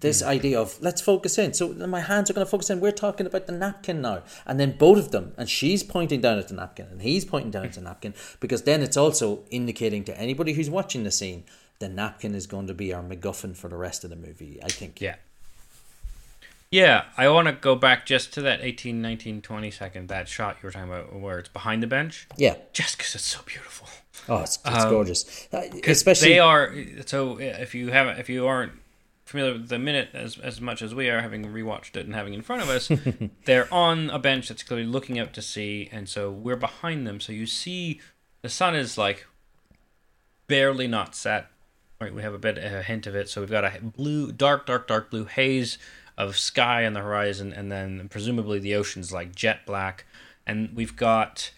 Speaker 2: this mm. idea of let's focus in. So my hands are going to focus in. We're talking about the napkin now, and then both of them, and she's pointing down at the napkin, and he's pointing down at the napkin, because then it's also indicating to anybody who's watching the scene, the napkin is going to be our MacGuffin for the rest of the movie. I think.
Speaker 1: yeah Yeah, I want to go back just to that 18, 19, 20 second, that shot you were talking about where it's behind the bench.
Speaker 2: Yeah.
Speaker 1: Just because it's so beautiful.
Speaker 2: Oh, it's, it's
Speaker 1: Um,
Speaker 2: gorgeous. Uh, Especially
Speaker 1: they are, so if you haven't, if you aren't familiar with the minute as, as much as we are, having rewatched it and having it in front of us, *laughs* they're on a bench that's clearly looking out to sea, and so we're behind them. So you see the sun is like barely not set. Right, we have a bit a hint of it. So we've got a blue, dark, dark, dark blue haze of sky on the horizon, and then presumably the ocean's like jet black, and we've got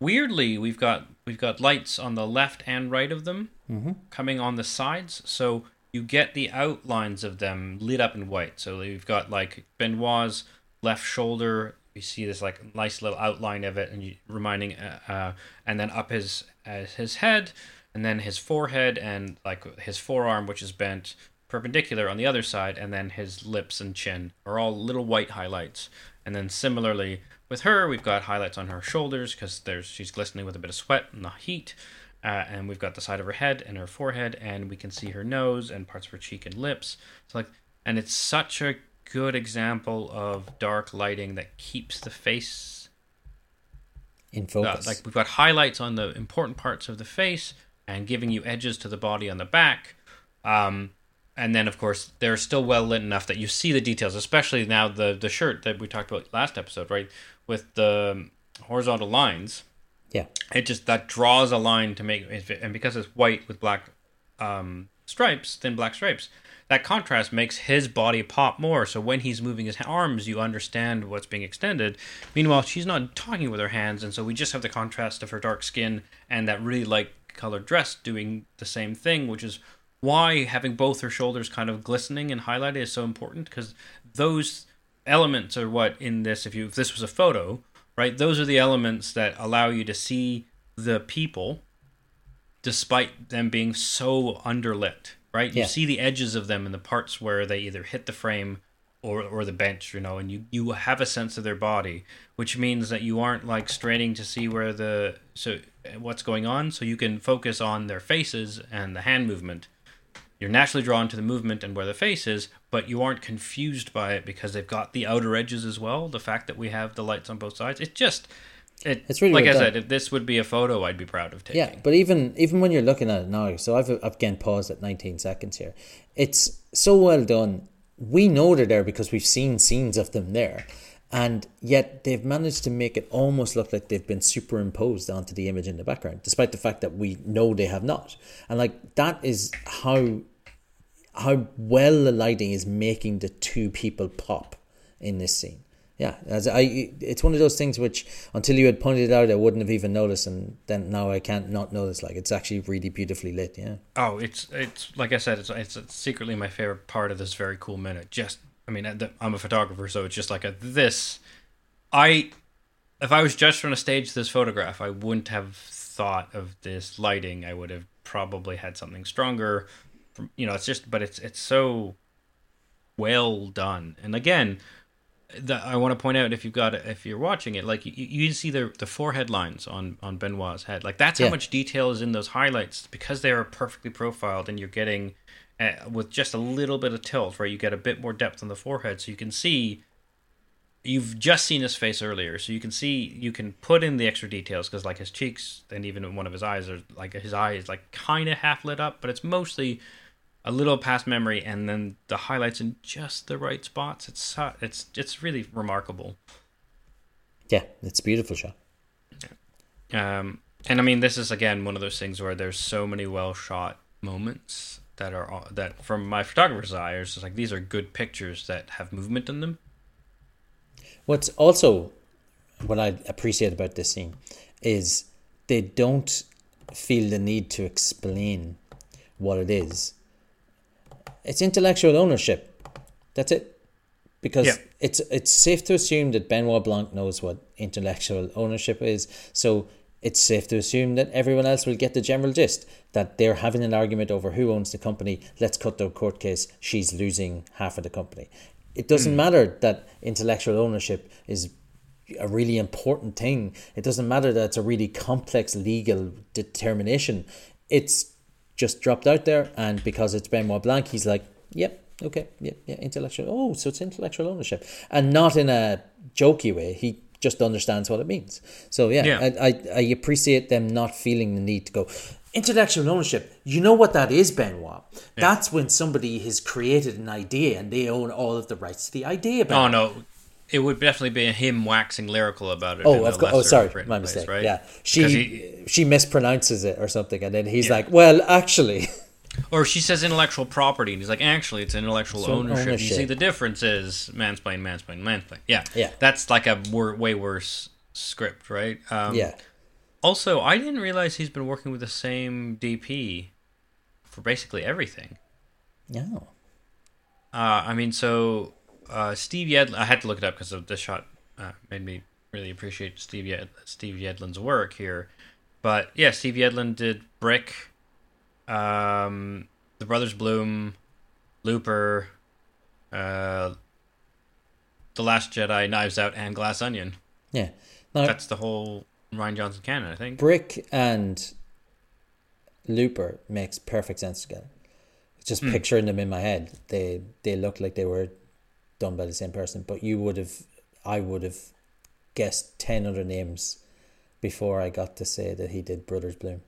Speaker 1: weirdly we've got we've got lights on the left and right of them
Speaker 2: Mhm.
Speaker 1: coming on the sides, so you get the outlines of them lit up in white. So we've got like Benoit's left shoulder. You see this like nice little outline of it, and you, reminding, uh, uh, and then up his uh, his head, and then his forehead, and like his forearm, which is bent perpendicular on the other side, and then his lips and chin are all little white highlights. And then similarly with her, we've got highlights on her shoulders because there's she's glistening with a bit of sweat and the heat. Uh, and we've got the side of her head and her forehead, and we can see her nose and parts of her cheek and lips. So like, and it's such a good example of dark lighting that keeps the face
Speaker 2: in
Speaker 1: uh,
Speaker 2: focus.
Speaker 1: like we've got highlights on the important parts of the face and giving you edges to the body on the back. Um, and then of course they're still well lit enough that you see the details, especially now the the shirt that we talked about last episode, right? With the horizontal lines.
Speaker 2: Yeah.
Speaker 1: It just that draws a line to make and because it's white with black um, stripes, thin black stripes, that contrast makes his body pop more. So when he's moving his arms, you understand what's being extended. Meanwhile, she's not talking with her hands, and so we just have the contrast of her dark skin and that really light colored dress doing the same thing, which is why having both her shoulders kind of glistening and highlighted is so important because those elements are what in this if you if this was a photo right those are the elements that allow you to see the people despite them being so underlit right? You see the edges of them in the parts where they either hit the frame or or the bench you know and you you have a sense of their body which means that you aren't like straining to see where the so what's going on so you can focus on their faces and the hand movement you're naturally drawn to the movement and where the face is, but you aren't confused by it because they've got the outer edges as well. The fact that we have the lights on both sides, it just, it,
Speaker 2: It's really
Speaker 1: like
Speaker 2: well
Speaker 1: I said, if this would be a photo, I'd be proud of taking.
Speaker 2: Yeah, but even even when you're looking at it now, so I've I've again paused at 19 seconds here. It's so well done. We know they're there because we've seen scenes of them there, and yet they've managed to make it almost look like they've been superimposed onto the image in the background, despite the fact that we know they have not. And like that is how how well the lighting is making the two people pop in this scene. Yeah, as I, it's one of those things which until you had pointed it out, I wouldn't have even noticed, and then now I can't not notice. Like it's actually really beautifully lit. Yeah,
Speaker 1: Oh, it's it's like I said, it's it's secretly my favorite part of this very cool minute. Just, I mean, I'm a photographer, so it's just like a this. I, if I was just trying to stage this photograph, I wouldn't have thought of this lighting. I would have probably had something stronger. From, you know, it's just, but it's it's so well done. And again, the, I want to point out if you've got if you're watching it, like you, you see the the forehead lines on on Benoit's head. Like that's
Speaker 2: Yeah.
Speaker 1: how much detail is in those highlights because they are perfectly profiled, and you're getting with just a little bit of tilt, where you get a bit more depth on the forehead, so you can see. You've just seen his face earlier, so you can see you can put in the extra details because like his cheeks and even one of his eyes are like his eye is like kind of half lit up, but it's mostly a little past memory and then the highlights in just the right spots. It's it's it's really remarkable.
Speaker 2: yeah, it's a beautiful shot.
Speaker 1: Um, and I mean, this is again one of those things where there's so many well shot moments that are that from my photographer's eye, it's like these are good pictures that have movement in them.
Speaker 2: What's also what I appreciate about this scene is they don't feel the need to explain what it is. It's intellectual ownership. That's it. Because
Speaker 1: Yeah.
Speaker 2: it's it's safe to assume that Benoit Blanc knows what intellectual ownership is. So it's safe to assume that everyone else will get the general gist that they're having an argument over who owns the company. Let's cut the court case. She's losing half of the company. It doesn't hmm. matter that intellectual ownership is a really important thing. It doesn't matter that it's a really complex legal determination. It's just dropped out there, and because it's Benoit Blanc, he's like, "Yep, Okay, yeah, yeah, intellectual. Oh, so it's intellectual ownership, and not in a jokey way. He just understands what it means. So yeah,
Speaker 1: Yeah.
Speaker 2: I, I I appreciate them not feeling the need to go intellectual ownership. You know what that is, Benoit? That's when somebody has created an idea and they own all of the rights to the idea.
Speaker 1: Oh no, it would definitely be him waxing lyrical about it.
Speaker 2: Oh, of course. Oh, sorry, my
Speaker 1: place,
Speaker 2: mistake.
Speaker 1: right?
Speaker 2: Yeah, she
Speaker 1: he-
Speaker 2: she mispronounces it or something, and then he's
Speaker 1: Yeah.
Speaker 2: like, "Well, actually."
Speaker 1: Or she says intellectual property, and he's like, actually, it's intellectual
Speaker 2: So
Speaker 1: ownership. You see, the difference is mansplain, mansplain, mansplain. Yeah,
Speaker 2: Yeah.
Speaker 1: That's like a wor- way worse script, right? Um,
Speaker 2: yeah,
Speaker 1: Also, I didn't realize he's been working with the same DP for basically everything.
Speaker 2: no,
Speaker 1: Uh, I mean, so uh, Steve Yedlin. I had to look it up because this shot uh, made me really appreciate Steve Yed- Steve Yedlin's work here. But yeah, Steve Yedlin did Brick, um, The Brothers Bloom, Looper, uh, The Last Jedi, Knives Out, and Glass Onion.
Speaker 2: yeah. Now,
Speaker 1: That's the whole Rian Johnson canon, I think.
Speaker 2: Brick and Looper makes perfect sense together. Just
Speaker 1: Hmm.
Speaker 2: picturing them in my head, they they look like they were done by the same person. But you would have, I would have guessed ten other names before I got to say that he did Brothers Bloom.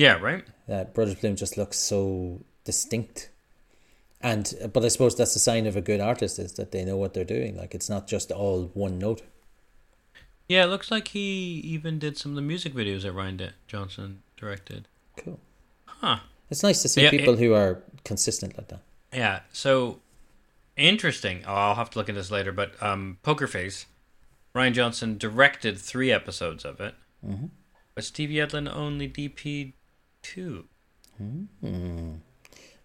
Speaker 1: Yeah, right.
Speaker 2: Uh, Brothers Bloom just looks so distinct. And but I suppose that's a sign of a good artist is that they know what they're doing. Like it's not just all one note.
Speaker 1: Yeah, it looks like he even did some of the music videos that Rian D- Johnson directed.
Speaker 2: Cool.
Speaker 1: Huh.
Speaker 2: It's nice to see
Speaker 1: Yeah,
Speaker 2: people
Speaker 1: it-
Speaker 2: who are consistent like that.
Speaker 1: Yeah, so interesting. Oh, I'll have to look into this later, but um, Poker Face, Rian Johnson directed three episodes of it,
Speaker 2: Mm-hmm.
Speaker 1: but Stevie Yedlin only DP'd two.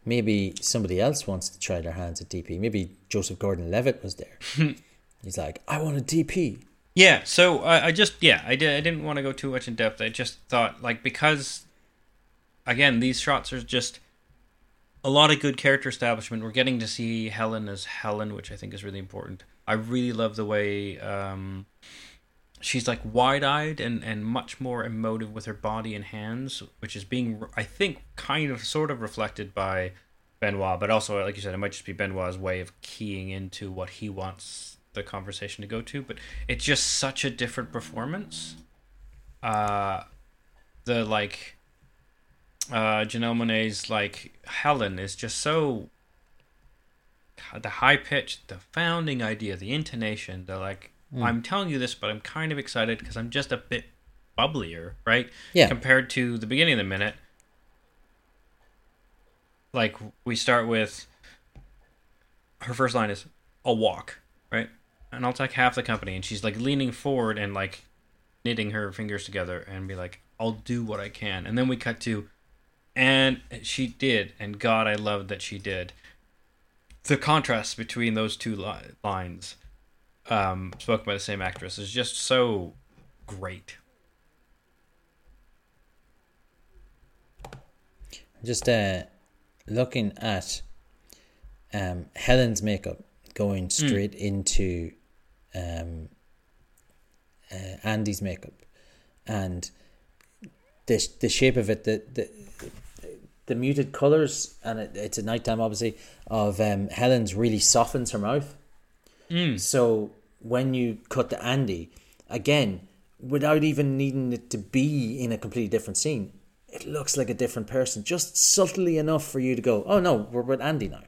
Speaker 2: Maybe somebody else wants to try their hands at DP. Maybe Joseph Gordon-Levitt was there. *laughs* He's like, I want a DP.
Speaker 1: Yeah, so I, I just yeah I did I didn't want to go too much in depth. I just thought like because again these shots are just a lot of good character establishment. We're getting to see Helen as Helen, which I think is really important. I really love the way um, she's like wide-eyed and and much more emotive with her body and hands, which is being I think kind of sort of reflected by Benoit, but also like you said, it might just be Benoit's way of keying into what he wants the conversation to go to. But it's just such a different performance. Uh, the like uh Janelle Monae's like Helen is just so the high pitch, the founding idea, the intonation, the like Mm. I'm telling you this, but I'm kind of excited because I'm just a bit bubblier, right?
Speaker 2: Yeah.
Speaker 1: Compared to the beginning of the minute. Like we start with her first line is I'll walk, right? And I'll take half the company and she's like leaning forward and like knitting her fingers together and be like, I'll do what I can. And then we cut to and she did, and God, I loved that she did. The contrast between those two li- lines, um, spoken by the same actress, is just so great.
Speaker 2: Just uh, looking at um, Helen's makeup going straight into um, uh, Andi's makeup, and the the shape of it, the the, the muted colors, and it, it's at nighttime, obviously, of um, Helen's really softens her mouth. So when you cut to Andi, again, without even needing it to be in a completely different scene, it looks like a different person, just subtly enough for you to go, "Oh no, we're with Andi now."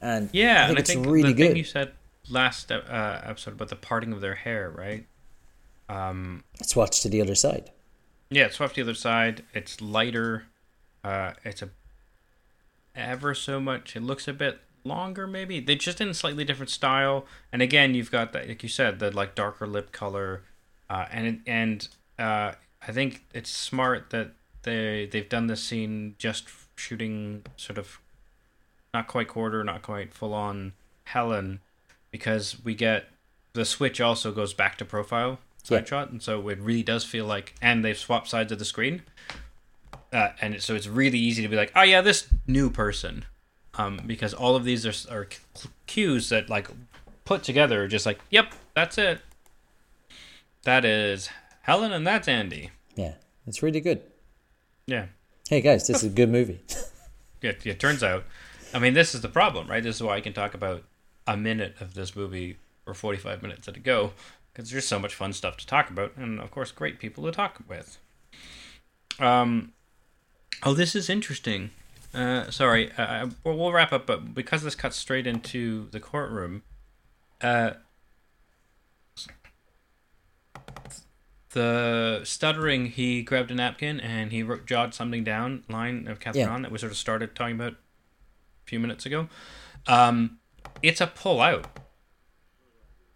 Speaker 2: And
Speaker 1: Yeah,
Speaker 2: I think
Speaker 1: and I
Speaker 2: it's
Speaker 1: think
Speaker 2: really
Speaker 1: the
Speaker 2: good.
Speaker 1: thing you said last uh, episode about the parting of their hair, right? Um,
Speaker 2: Let's watch to the other side.
Speaker 1: Yeah, it's off the other side. It's lighter. Uh, it's a ever so much. It looks a bit longer, maybe. They just in a slightly different style. And again, you've got that, like you said, the like darker lip color, uh, and and uh, I think it's smart that they they've done this scene just shooting sort of not quite quarter, not quite full on Helen, because we get the switch also goes back to profile side shot, and so it really does feel like, and they've swapped sides of the screen, uh, and so it's really easy to be like, oh yeah, this new person, um, because all of these are are cues that like put together, are just like, yep, that's it. That is Helen, and that's Andi.
Speaker 2: Yeah, it's really good.
Speaker 1: Yeah,
Speaker 2: Hey guys, this is a good movie. *laughs*
Speaker 1: it, it turns out. I mean, this is the problem, right? This is why I can talk about a minute of this movie or 45 minutes at a go, because there's so much fun stuff to talk about, and of course, great people to talk with. Um, oh, this is interesting. Uh, sorry, uh, we'll, we'll wrap up, but because this cuts straight into the courtroom, uh, the stuttering, he grabbed a napkin and he wrote, jotted something down, line of Kathryn
Speaker 2: Yeah.
Speaker 1: that we sort of started talking about a few minutes ago. Um, it's a pull out.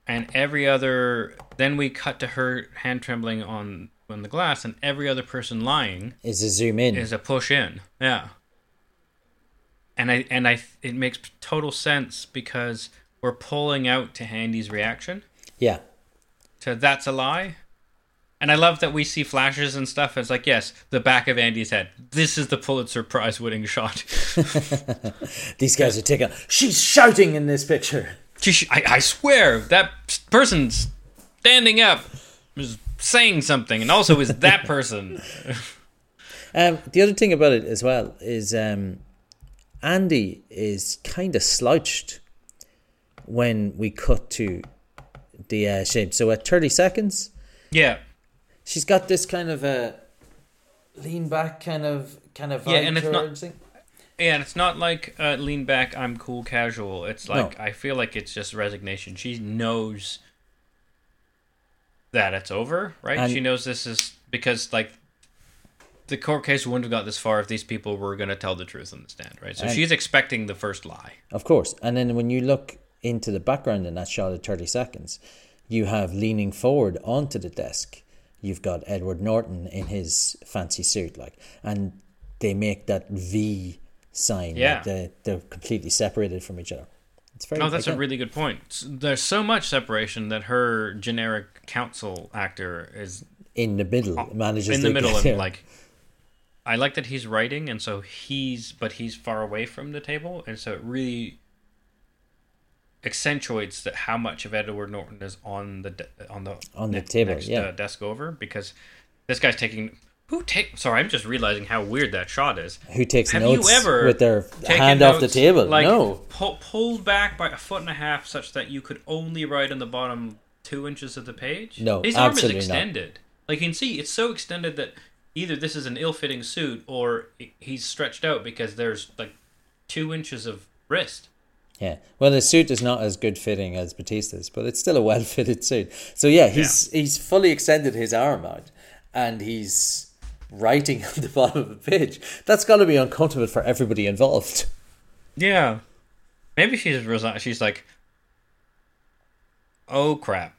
Speaker 1: And every other, then we cut to her hand trembling on on the glass, and every other person lying
Speaker 2: Is a zoom in.
Speaker 1: is a push in. Yeah. And I and I it makes total sense because we're pulling out to Andi's reaction.
Speaker 2: yeah.
Speaker 1: So that's a lie. And I love that we see flashes and stuff. It's like, yes, the back of Andi's head. This is the Pulitzer Prize winning shot. *laughs*
Speaker 2: These guys are taking. She's shouting in this picture.
Speaker 1: She- I, I swear that person's standing up is saying something, and also is that person. *laughs*
Speaker 2: Um, the other thing about it as well is um, Andi is kind of slouched when we cut to the uh, shape. So at 30 seconds,
Speaker 1: yeah.
Speaker 2: she's got this kind of a lean back kind of kind of vibe
Speaker 1: Yeah, and it's not-
Speaker 2: thing.
Speaker 1: Yeah, and it's not like uh, lean back, I'm cool, casual. It's like
Speaker 2: No.
Speaker 1: I feel like it's just resignation. She knows that it's over, right?
Speaker 2: And-
Speaker 1: she knows this is because like the court case wouldn't have got this far if these people were going to tell the truth on the stand, right? So
Speaker 2: And-
Speaker 1: she's expecting the first lie.
Speaker 2: Of course. And then when you look into the background in that shot at 30 seconds, you have leaning forward onto the desk. You've got Edward Norton in his fancy suit, like, and they make that V sign.
Speaker 1: Yeah.
Speaker 2: Like they, they're completely separated from each other. It's very.
Speaker 1: Oh, that's a really good point. There's so much separation that her generic counsel actor is
Speaker 2: in the middle. Manages
Speaker 1: in the
Speaker 2: to
Speaker 1: middle like I like that he's writing and so he's but he's far away from the table and so it really accentuates that how much of Edward Norton is on the de- on the
Speaker 2: On the table,
Speaker 1: next,
Speaker 2: yeah.
Speaker 1: uh, desk over because this guy's taking who take sorry I'm just realizing how weird that shot is
Speaker 2: Who takes
Speaker 1: have
Speaker 2: notes
Speaker 1: you ever
Speaker 2: with their hand off the table?
Speaker 1: like
Speaker 2: No.
Speaker 1: pu- pulled back by a foot and a half such that you could only write on the bottom two inches of the page
Speaker 2: No,
Speaker 1: his arm is
Speaker 2: absolutely not.
Speaker 1: extended like you can see it's so extended that either this is an ill-fitting suit or he's stretched out because there's like two inches of wrist
Speaker 2: Yeah. Well, his suit is not as good fitting as Bautista's, but it's still a well fitted suit. So yeah, he's he's fully extended his arm out, and he's writing *laughs* on the bottom of the page. That's got to be uncomfortable for everybody involved.
Speaker 1: yeah maybe she's resi- she's like oh crap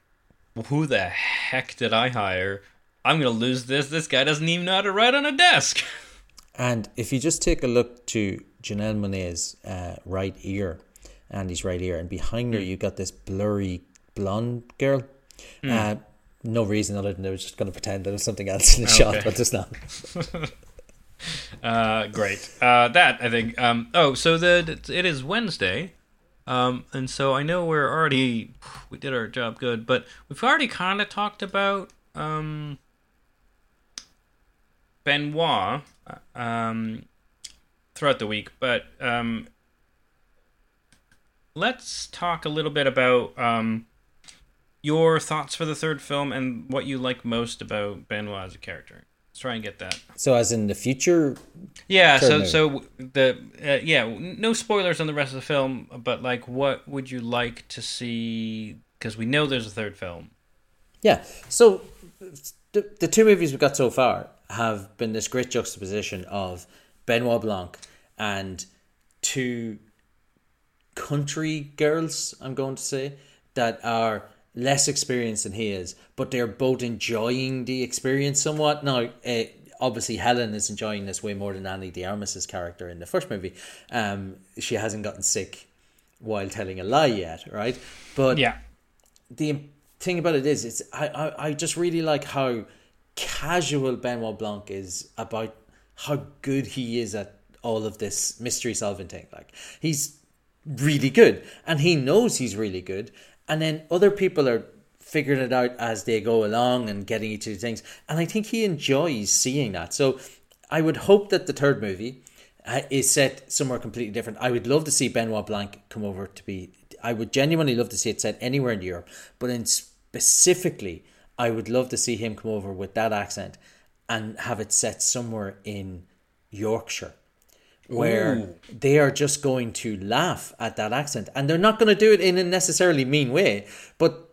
Speaker 1: who the heck did i hire i'm gonna lose this this guy doesn't even know how to write on a desk *laughs*
Speaker 2: And if you just take a look to Janelle Monae's uh, right ear, Andi's right ear, and behind her you've got this blurry blonde girl. Uh, no reason other than they were just going to pretend there was something else in the shot, but there's not. *laughs*
Speaker 1: Uh, great. Uh, that I think. Um, oh, so the it is Wednesday, um, and so I know we're already we did our job good, but we've already kind of talked about um, Benoit um, throughout the week, but um, let's talk a little bit about um, your thoughts for the third film and what you like most about Benoit as a character. Let's try and get that.
Speaker 2: So, as in the future,
Speaker 1: Yeah, so so the uh, yeah, no spoilers on the rest of the film, but like, what would you like to see? Because we know there's a third film.
Speaker 2: Yeah. So the, the two movies we've got so far have been this great juxtaposition of Benoit Blanc and two country girls, I'm going to say, that are less experienced than he is, but they're both enjoying the experience somewhat. Now, uh, obviously, Helen is enjoying this way more than Annie de Armas's character in the first movie. Um, she hasn't gotten sick while telling a lie yet, right? But
Speaker 1: Yeah,
Speaker 2: the thing about it is, it's I, I, I just really like how casual Benoit Blanc is about how good he is at all of this mystery solving thing. Like he's really good, and he knows he's really good, and then other people are figuring it out as they go along and getting each of the things, and I think he enjoys seeing that. So I would hope that the third movie uh, is set somewhere completely different. I would love to see Benoit Blanc come over to be. I would genuinely love to see it set anywhere in Europe, but in specifically, I would love to see him come over with that accent and have it set somewhere in Yorkshire where
Speaker 1: Ooh.
Speaker 2: they are just going to laugh at that accent. And they're not going to do it in a necessarily mean way but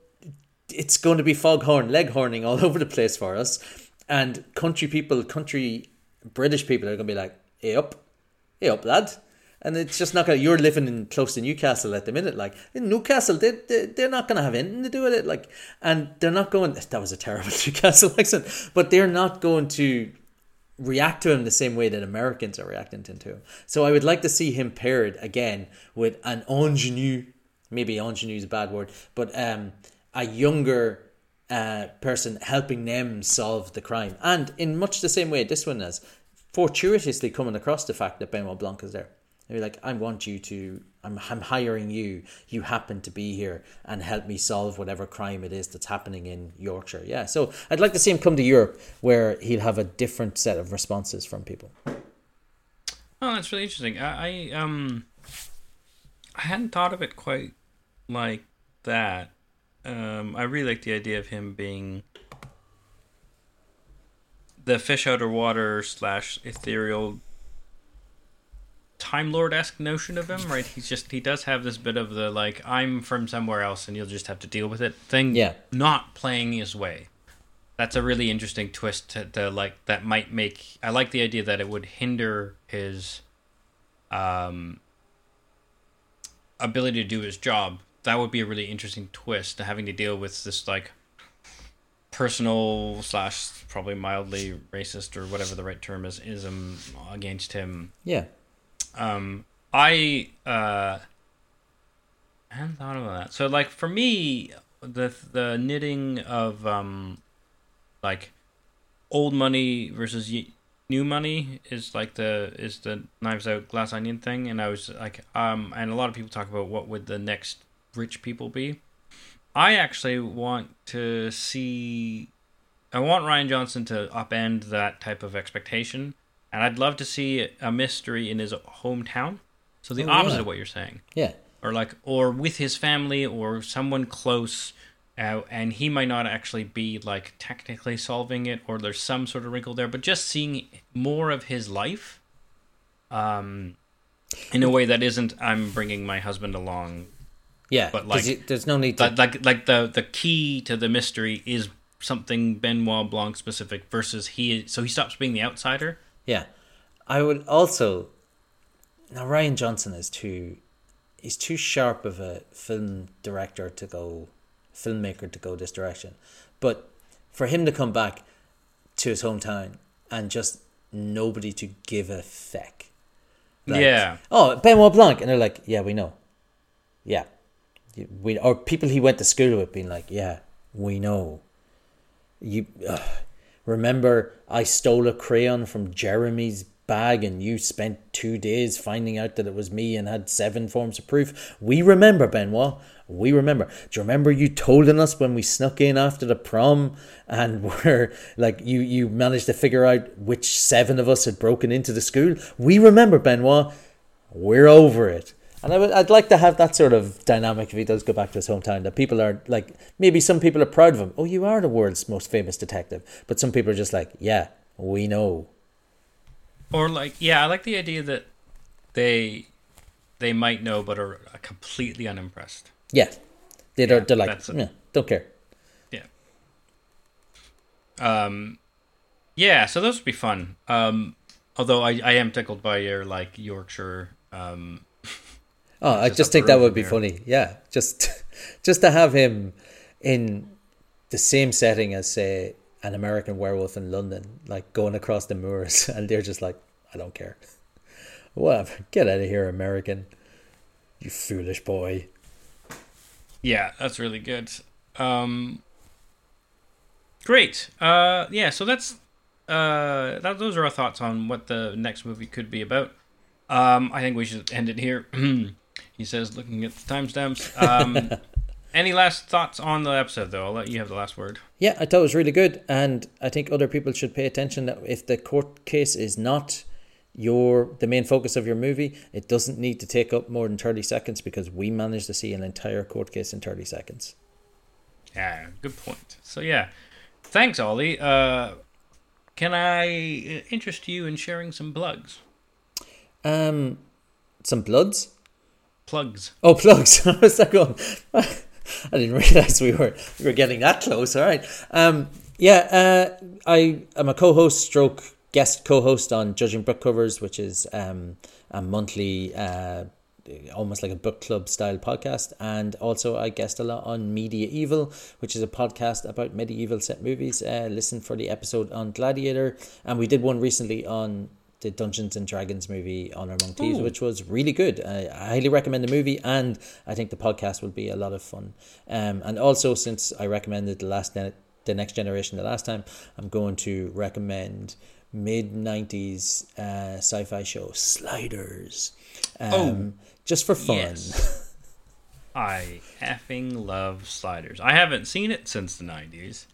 Speaker 2: it's going to be foghorn leghorning all *laughs* over the place for us. And country people country british people are going to be like hey up hey up lad and it's just not going to you're living in close to newcastle at the minute like in newcastle they, they, they're not going to have anything to do with it like and they're not going *laughs* that was a terrible *laughs* newcastle accent but they're not going to react to him the same way that Americans are reacting to him. So I would like to see him paired again with an ingenue, maybe ingenue is a bad word, but um, a younger uh, person helping them solve the crime. And in much the same way this one is, fortuitously coming across the fact that Benoit Blanc is there. They're like, I want you to, I'm, I'm hiring you. You happen to be here and help me solve whatever crime it is that's happening in Yorkshire. Yeah. So I'd like to see him come to Europe where he'll have a different set of responses from people.
Speaker 1: Oh, that's really interesting. I, I um, I hadn't thought of it quite like that. Um, I really like the idea of him being the fish out of water slash ethereal Time Lord esque notion of him, right? He's just he does have this bit of the like I'm from somewhere else and you'll just have to deal with it thing.
Speaker 2: Yeah.
Speaker 1: Not playing his way. That's a really interesting twist to, to like that might make I like the idea that it would hinder his um ability to do his job. That would be a really interesting twist to having to deal with this like personal slash probably mildly racist or whatever the right term is ism against him
Speaker 2: Yeah.
Speaker 1: Um, I uh, hadn't thought about that. So, like for me, the the knitting of um, like old money versus new money is like the is the knives out glass onion thing, and I was like, um, and a lot of people talk about what would the next rich people be. I actually want to see. I want Rian Johnson to upend that type of expectation, and I'd love to see a mystery in his hometown. So the
Speaker 2: Oh,
Speaker 1: opposite
Speaker 2: yeah.
Speaker 1: of what you're saying,
Speaker 2: Yeah.
Speaker 1: or like, or with his family or someone close, uh, and he might not actually be like technically solving it, or there's some sort of wrinkle there, but just seeing more of his life, um, in a way that isn't I'm bringing my husband along
Speaker 2: Yeah.
Speaker 1: but like-
Speaker 2: you- there's no need to.
Speaker 1: like like like the the key to the mystery is something Benoit Blanc specific versus he so he stops being the outsider.
Speaker 2: Yeah. I would also now Rian Johnson is too he's too sharp of a film director to go filmmaker to go this direction. But for him to come back to his hometown and just nobody to give a feck. Like,
Speaker 1: Yeah.
Speaker 2: Oh, Benoit Blanc and they're like, Yeah, we know. Yeah. We or people he went to school with being like, Yeah, we know. You ugh. Remember I stole a crayon from Jeremy's bag and you spent two days finding out that it was me and had seven forms of proof. We remember, Benoit. We remember. Do you remember you told us when we snuck in after the prom and *laughs* were like you you managed to figure out which seven of us had broken into the school? We remember, Benoit. We're over it. And I would, I'd like to have that sort of dynamic if he does go back to his hometown. That people are like, maybe some people are proud of him. Oh, you are the world's most famous detective. But some people are just like, yeah, we know.
Speaker 1: Or like yeah, I like the idea that they they might know but are completely unimpressed.
Speaker 2: Yeah, they're,
Speaker 1: Yeah,
Speaker 2: they're like, yeah, don't care.
Speaker 1: Yeah. Um yeah, so those would be fun. Um although I, I am tickled by your like Yorkshire um
Speaker 2: Oh, I
Speaker 1: Just
Speaker 2: think that would be
Speaker 1: here.
Speaker 2: funny. Yeah, just *laughs* just to have him in the same setting as say an American werewolf in London, like going across the moors, *laughs* and they're just like, I don't care. *laughs* Whatever, get out of here, American. You foolish boy.
Speaker 1: Yeah, that's really good. Um, great. Uh, yeah, so that's uh, that. Those are our thoughts on what the next movie could be about. Um, I think we should end it here. *clears throat* he says, looking at the timestamps. Um, *laughs* any last thoughts on the episode, though? I'll let you have the last word.
Speaker 2: Yeah, I thought it was really good, and I think other people should pay attention that if the court case is not your the main focus of your movie, it doesn't need to take up more than 30 seconds because we managed to see an entire court case in 30 seconds.
Speaker 1: Yeah, good point. So yeah, thanks, Ollie. Uh, can I uh, interest you in sharing some plugs?
Speaker 2: Um, some bloods.
Speaker 1: Plugs.
Speaker 2: Oh, plugs. I like going. I didn't realize we were we were getting that close. All right. Um, yeah. Uh, I am a co-host, stroke guest co-host on Judging Book Covers, which is um a monthly uh almost like a book club style podcast and also i guest a lot on media evil which is a podcast about medieval set movies uh, listen for the episode on gladiator and we did one recently on the dungeons and dragons movie honor among thieves
Speaker 1: Ooh.
Speaker 2: which was really good I, I highly recommend the movie and i think the podcast will be a lot of fun um, and also since i recommended the last ne- the next generation the last time i'm going to recommend mid 90s uh, sci-fi show sliders um,
Speaker 1: Oh,
Speaker 2: just for fun
Speaker 1: yes. *laughs* I effing love sliders. I haven't seen it since the '90s.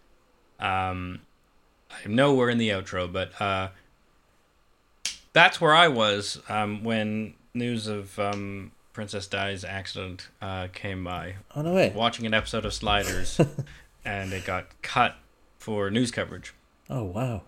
Speaker 1: Um, I'm nowhere in the outro, but uh, that's where I was um, when news of um, Princess Di's accident uh, came by.
Speaker 2: Oh, no way.
Speaker 1: Watching an episode of Sliders, *laughs* and it got cut for news coverage.
Speaker 2: oh wow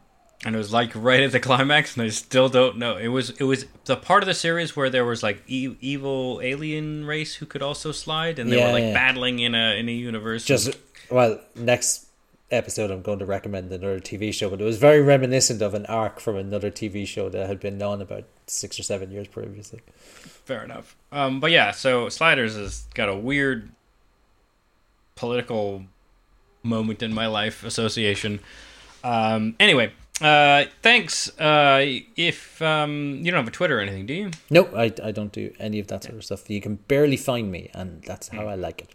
Speaker 1: and it was like right at the climax, and I still don't know. It was it was the part of the series where there was like e- evil alien race who could also slide, and they
Speaker 2: Yeah,
Speaker 1: were like
Speaker 2: yeah.
Speaker 1: battling in a in a universe.
Speaker 2: just well next episode i'm going to recommend another tv show but it was very reminiscent of an arc from another tv show that had been on about six or seven years previously
Speaker 1: fair enough. Um, but yeah, so Sliders has got a weird political moment in my life association. Um, anyway, uh, thanks. Uh, if um, you don't have a Twitter or anything, do you?
Speaker 2: nope I, I don't do any of that sort of stuff you can barely find me and that's how i like it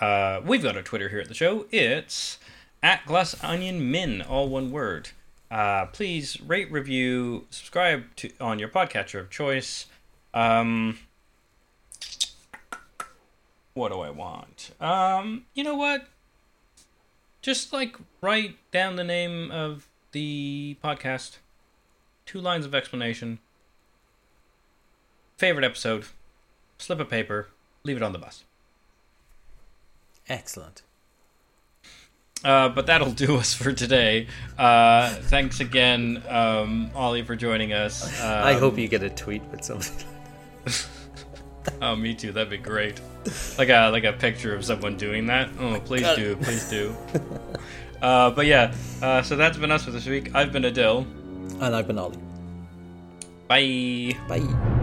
Speaker 1: Uh, we've got a Twitter here at the show. It's at Glass Onion Min, all one word. Uh, please rate, review, subscribe to on your podcatcher of choice. Um, what do I want? Um, you know what? Just like write down the name of the podcast, two lines of explanation, favorite episode, slip of paper, leave it on the bus.
Speaker 2: Excellent
Speaker 1: Uh, but that'll do us for today. Uh, thanks again, um, Ollie, for joining us. Um,
Speaker 2: i hope you get a tweet with something *laughs*
Speaker 1: Oh, me too. That'd be great. Like a like a picture of someone doing that. Oh, please do, please do. *laughs* Uh, but yeah, uh, so that's been us for this week. I've been Aadil.
Speaker 2: and i've been ollie
Speaker 1: Bye.
Speaker 2: bye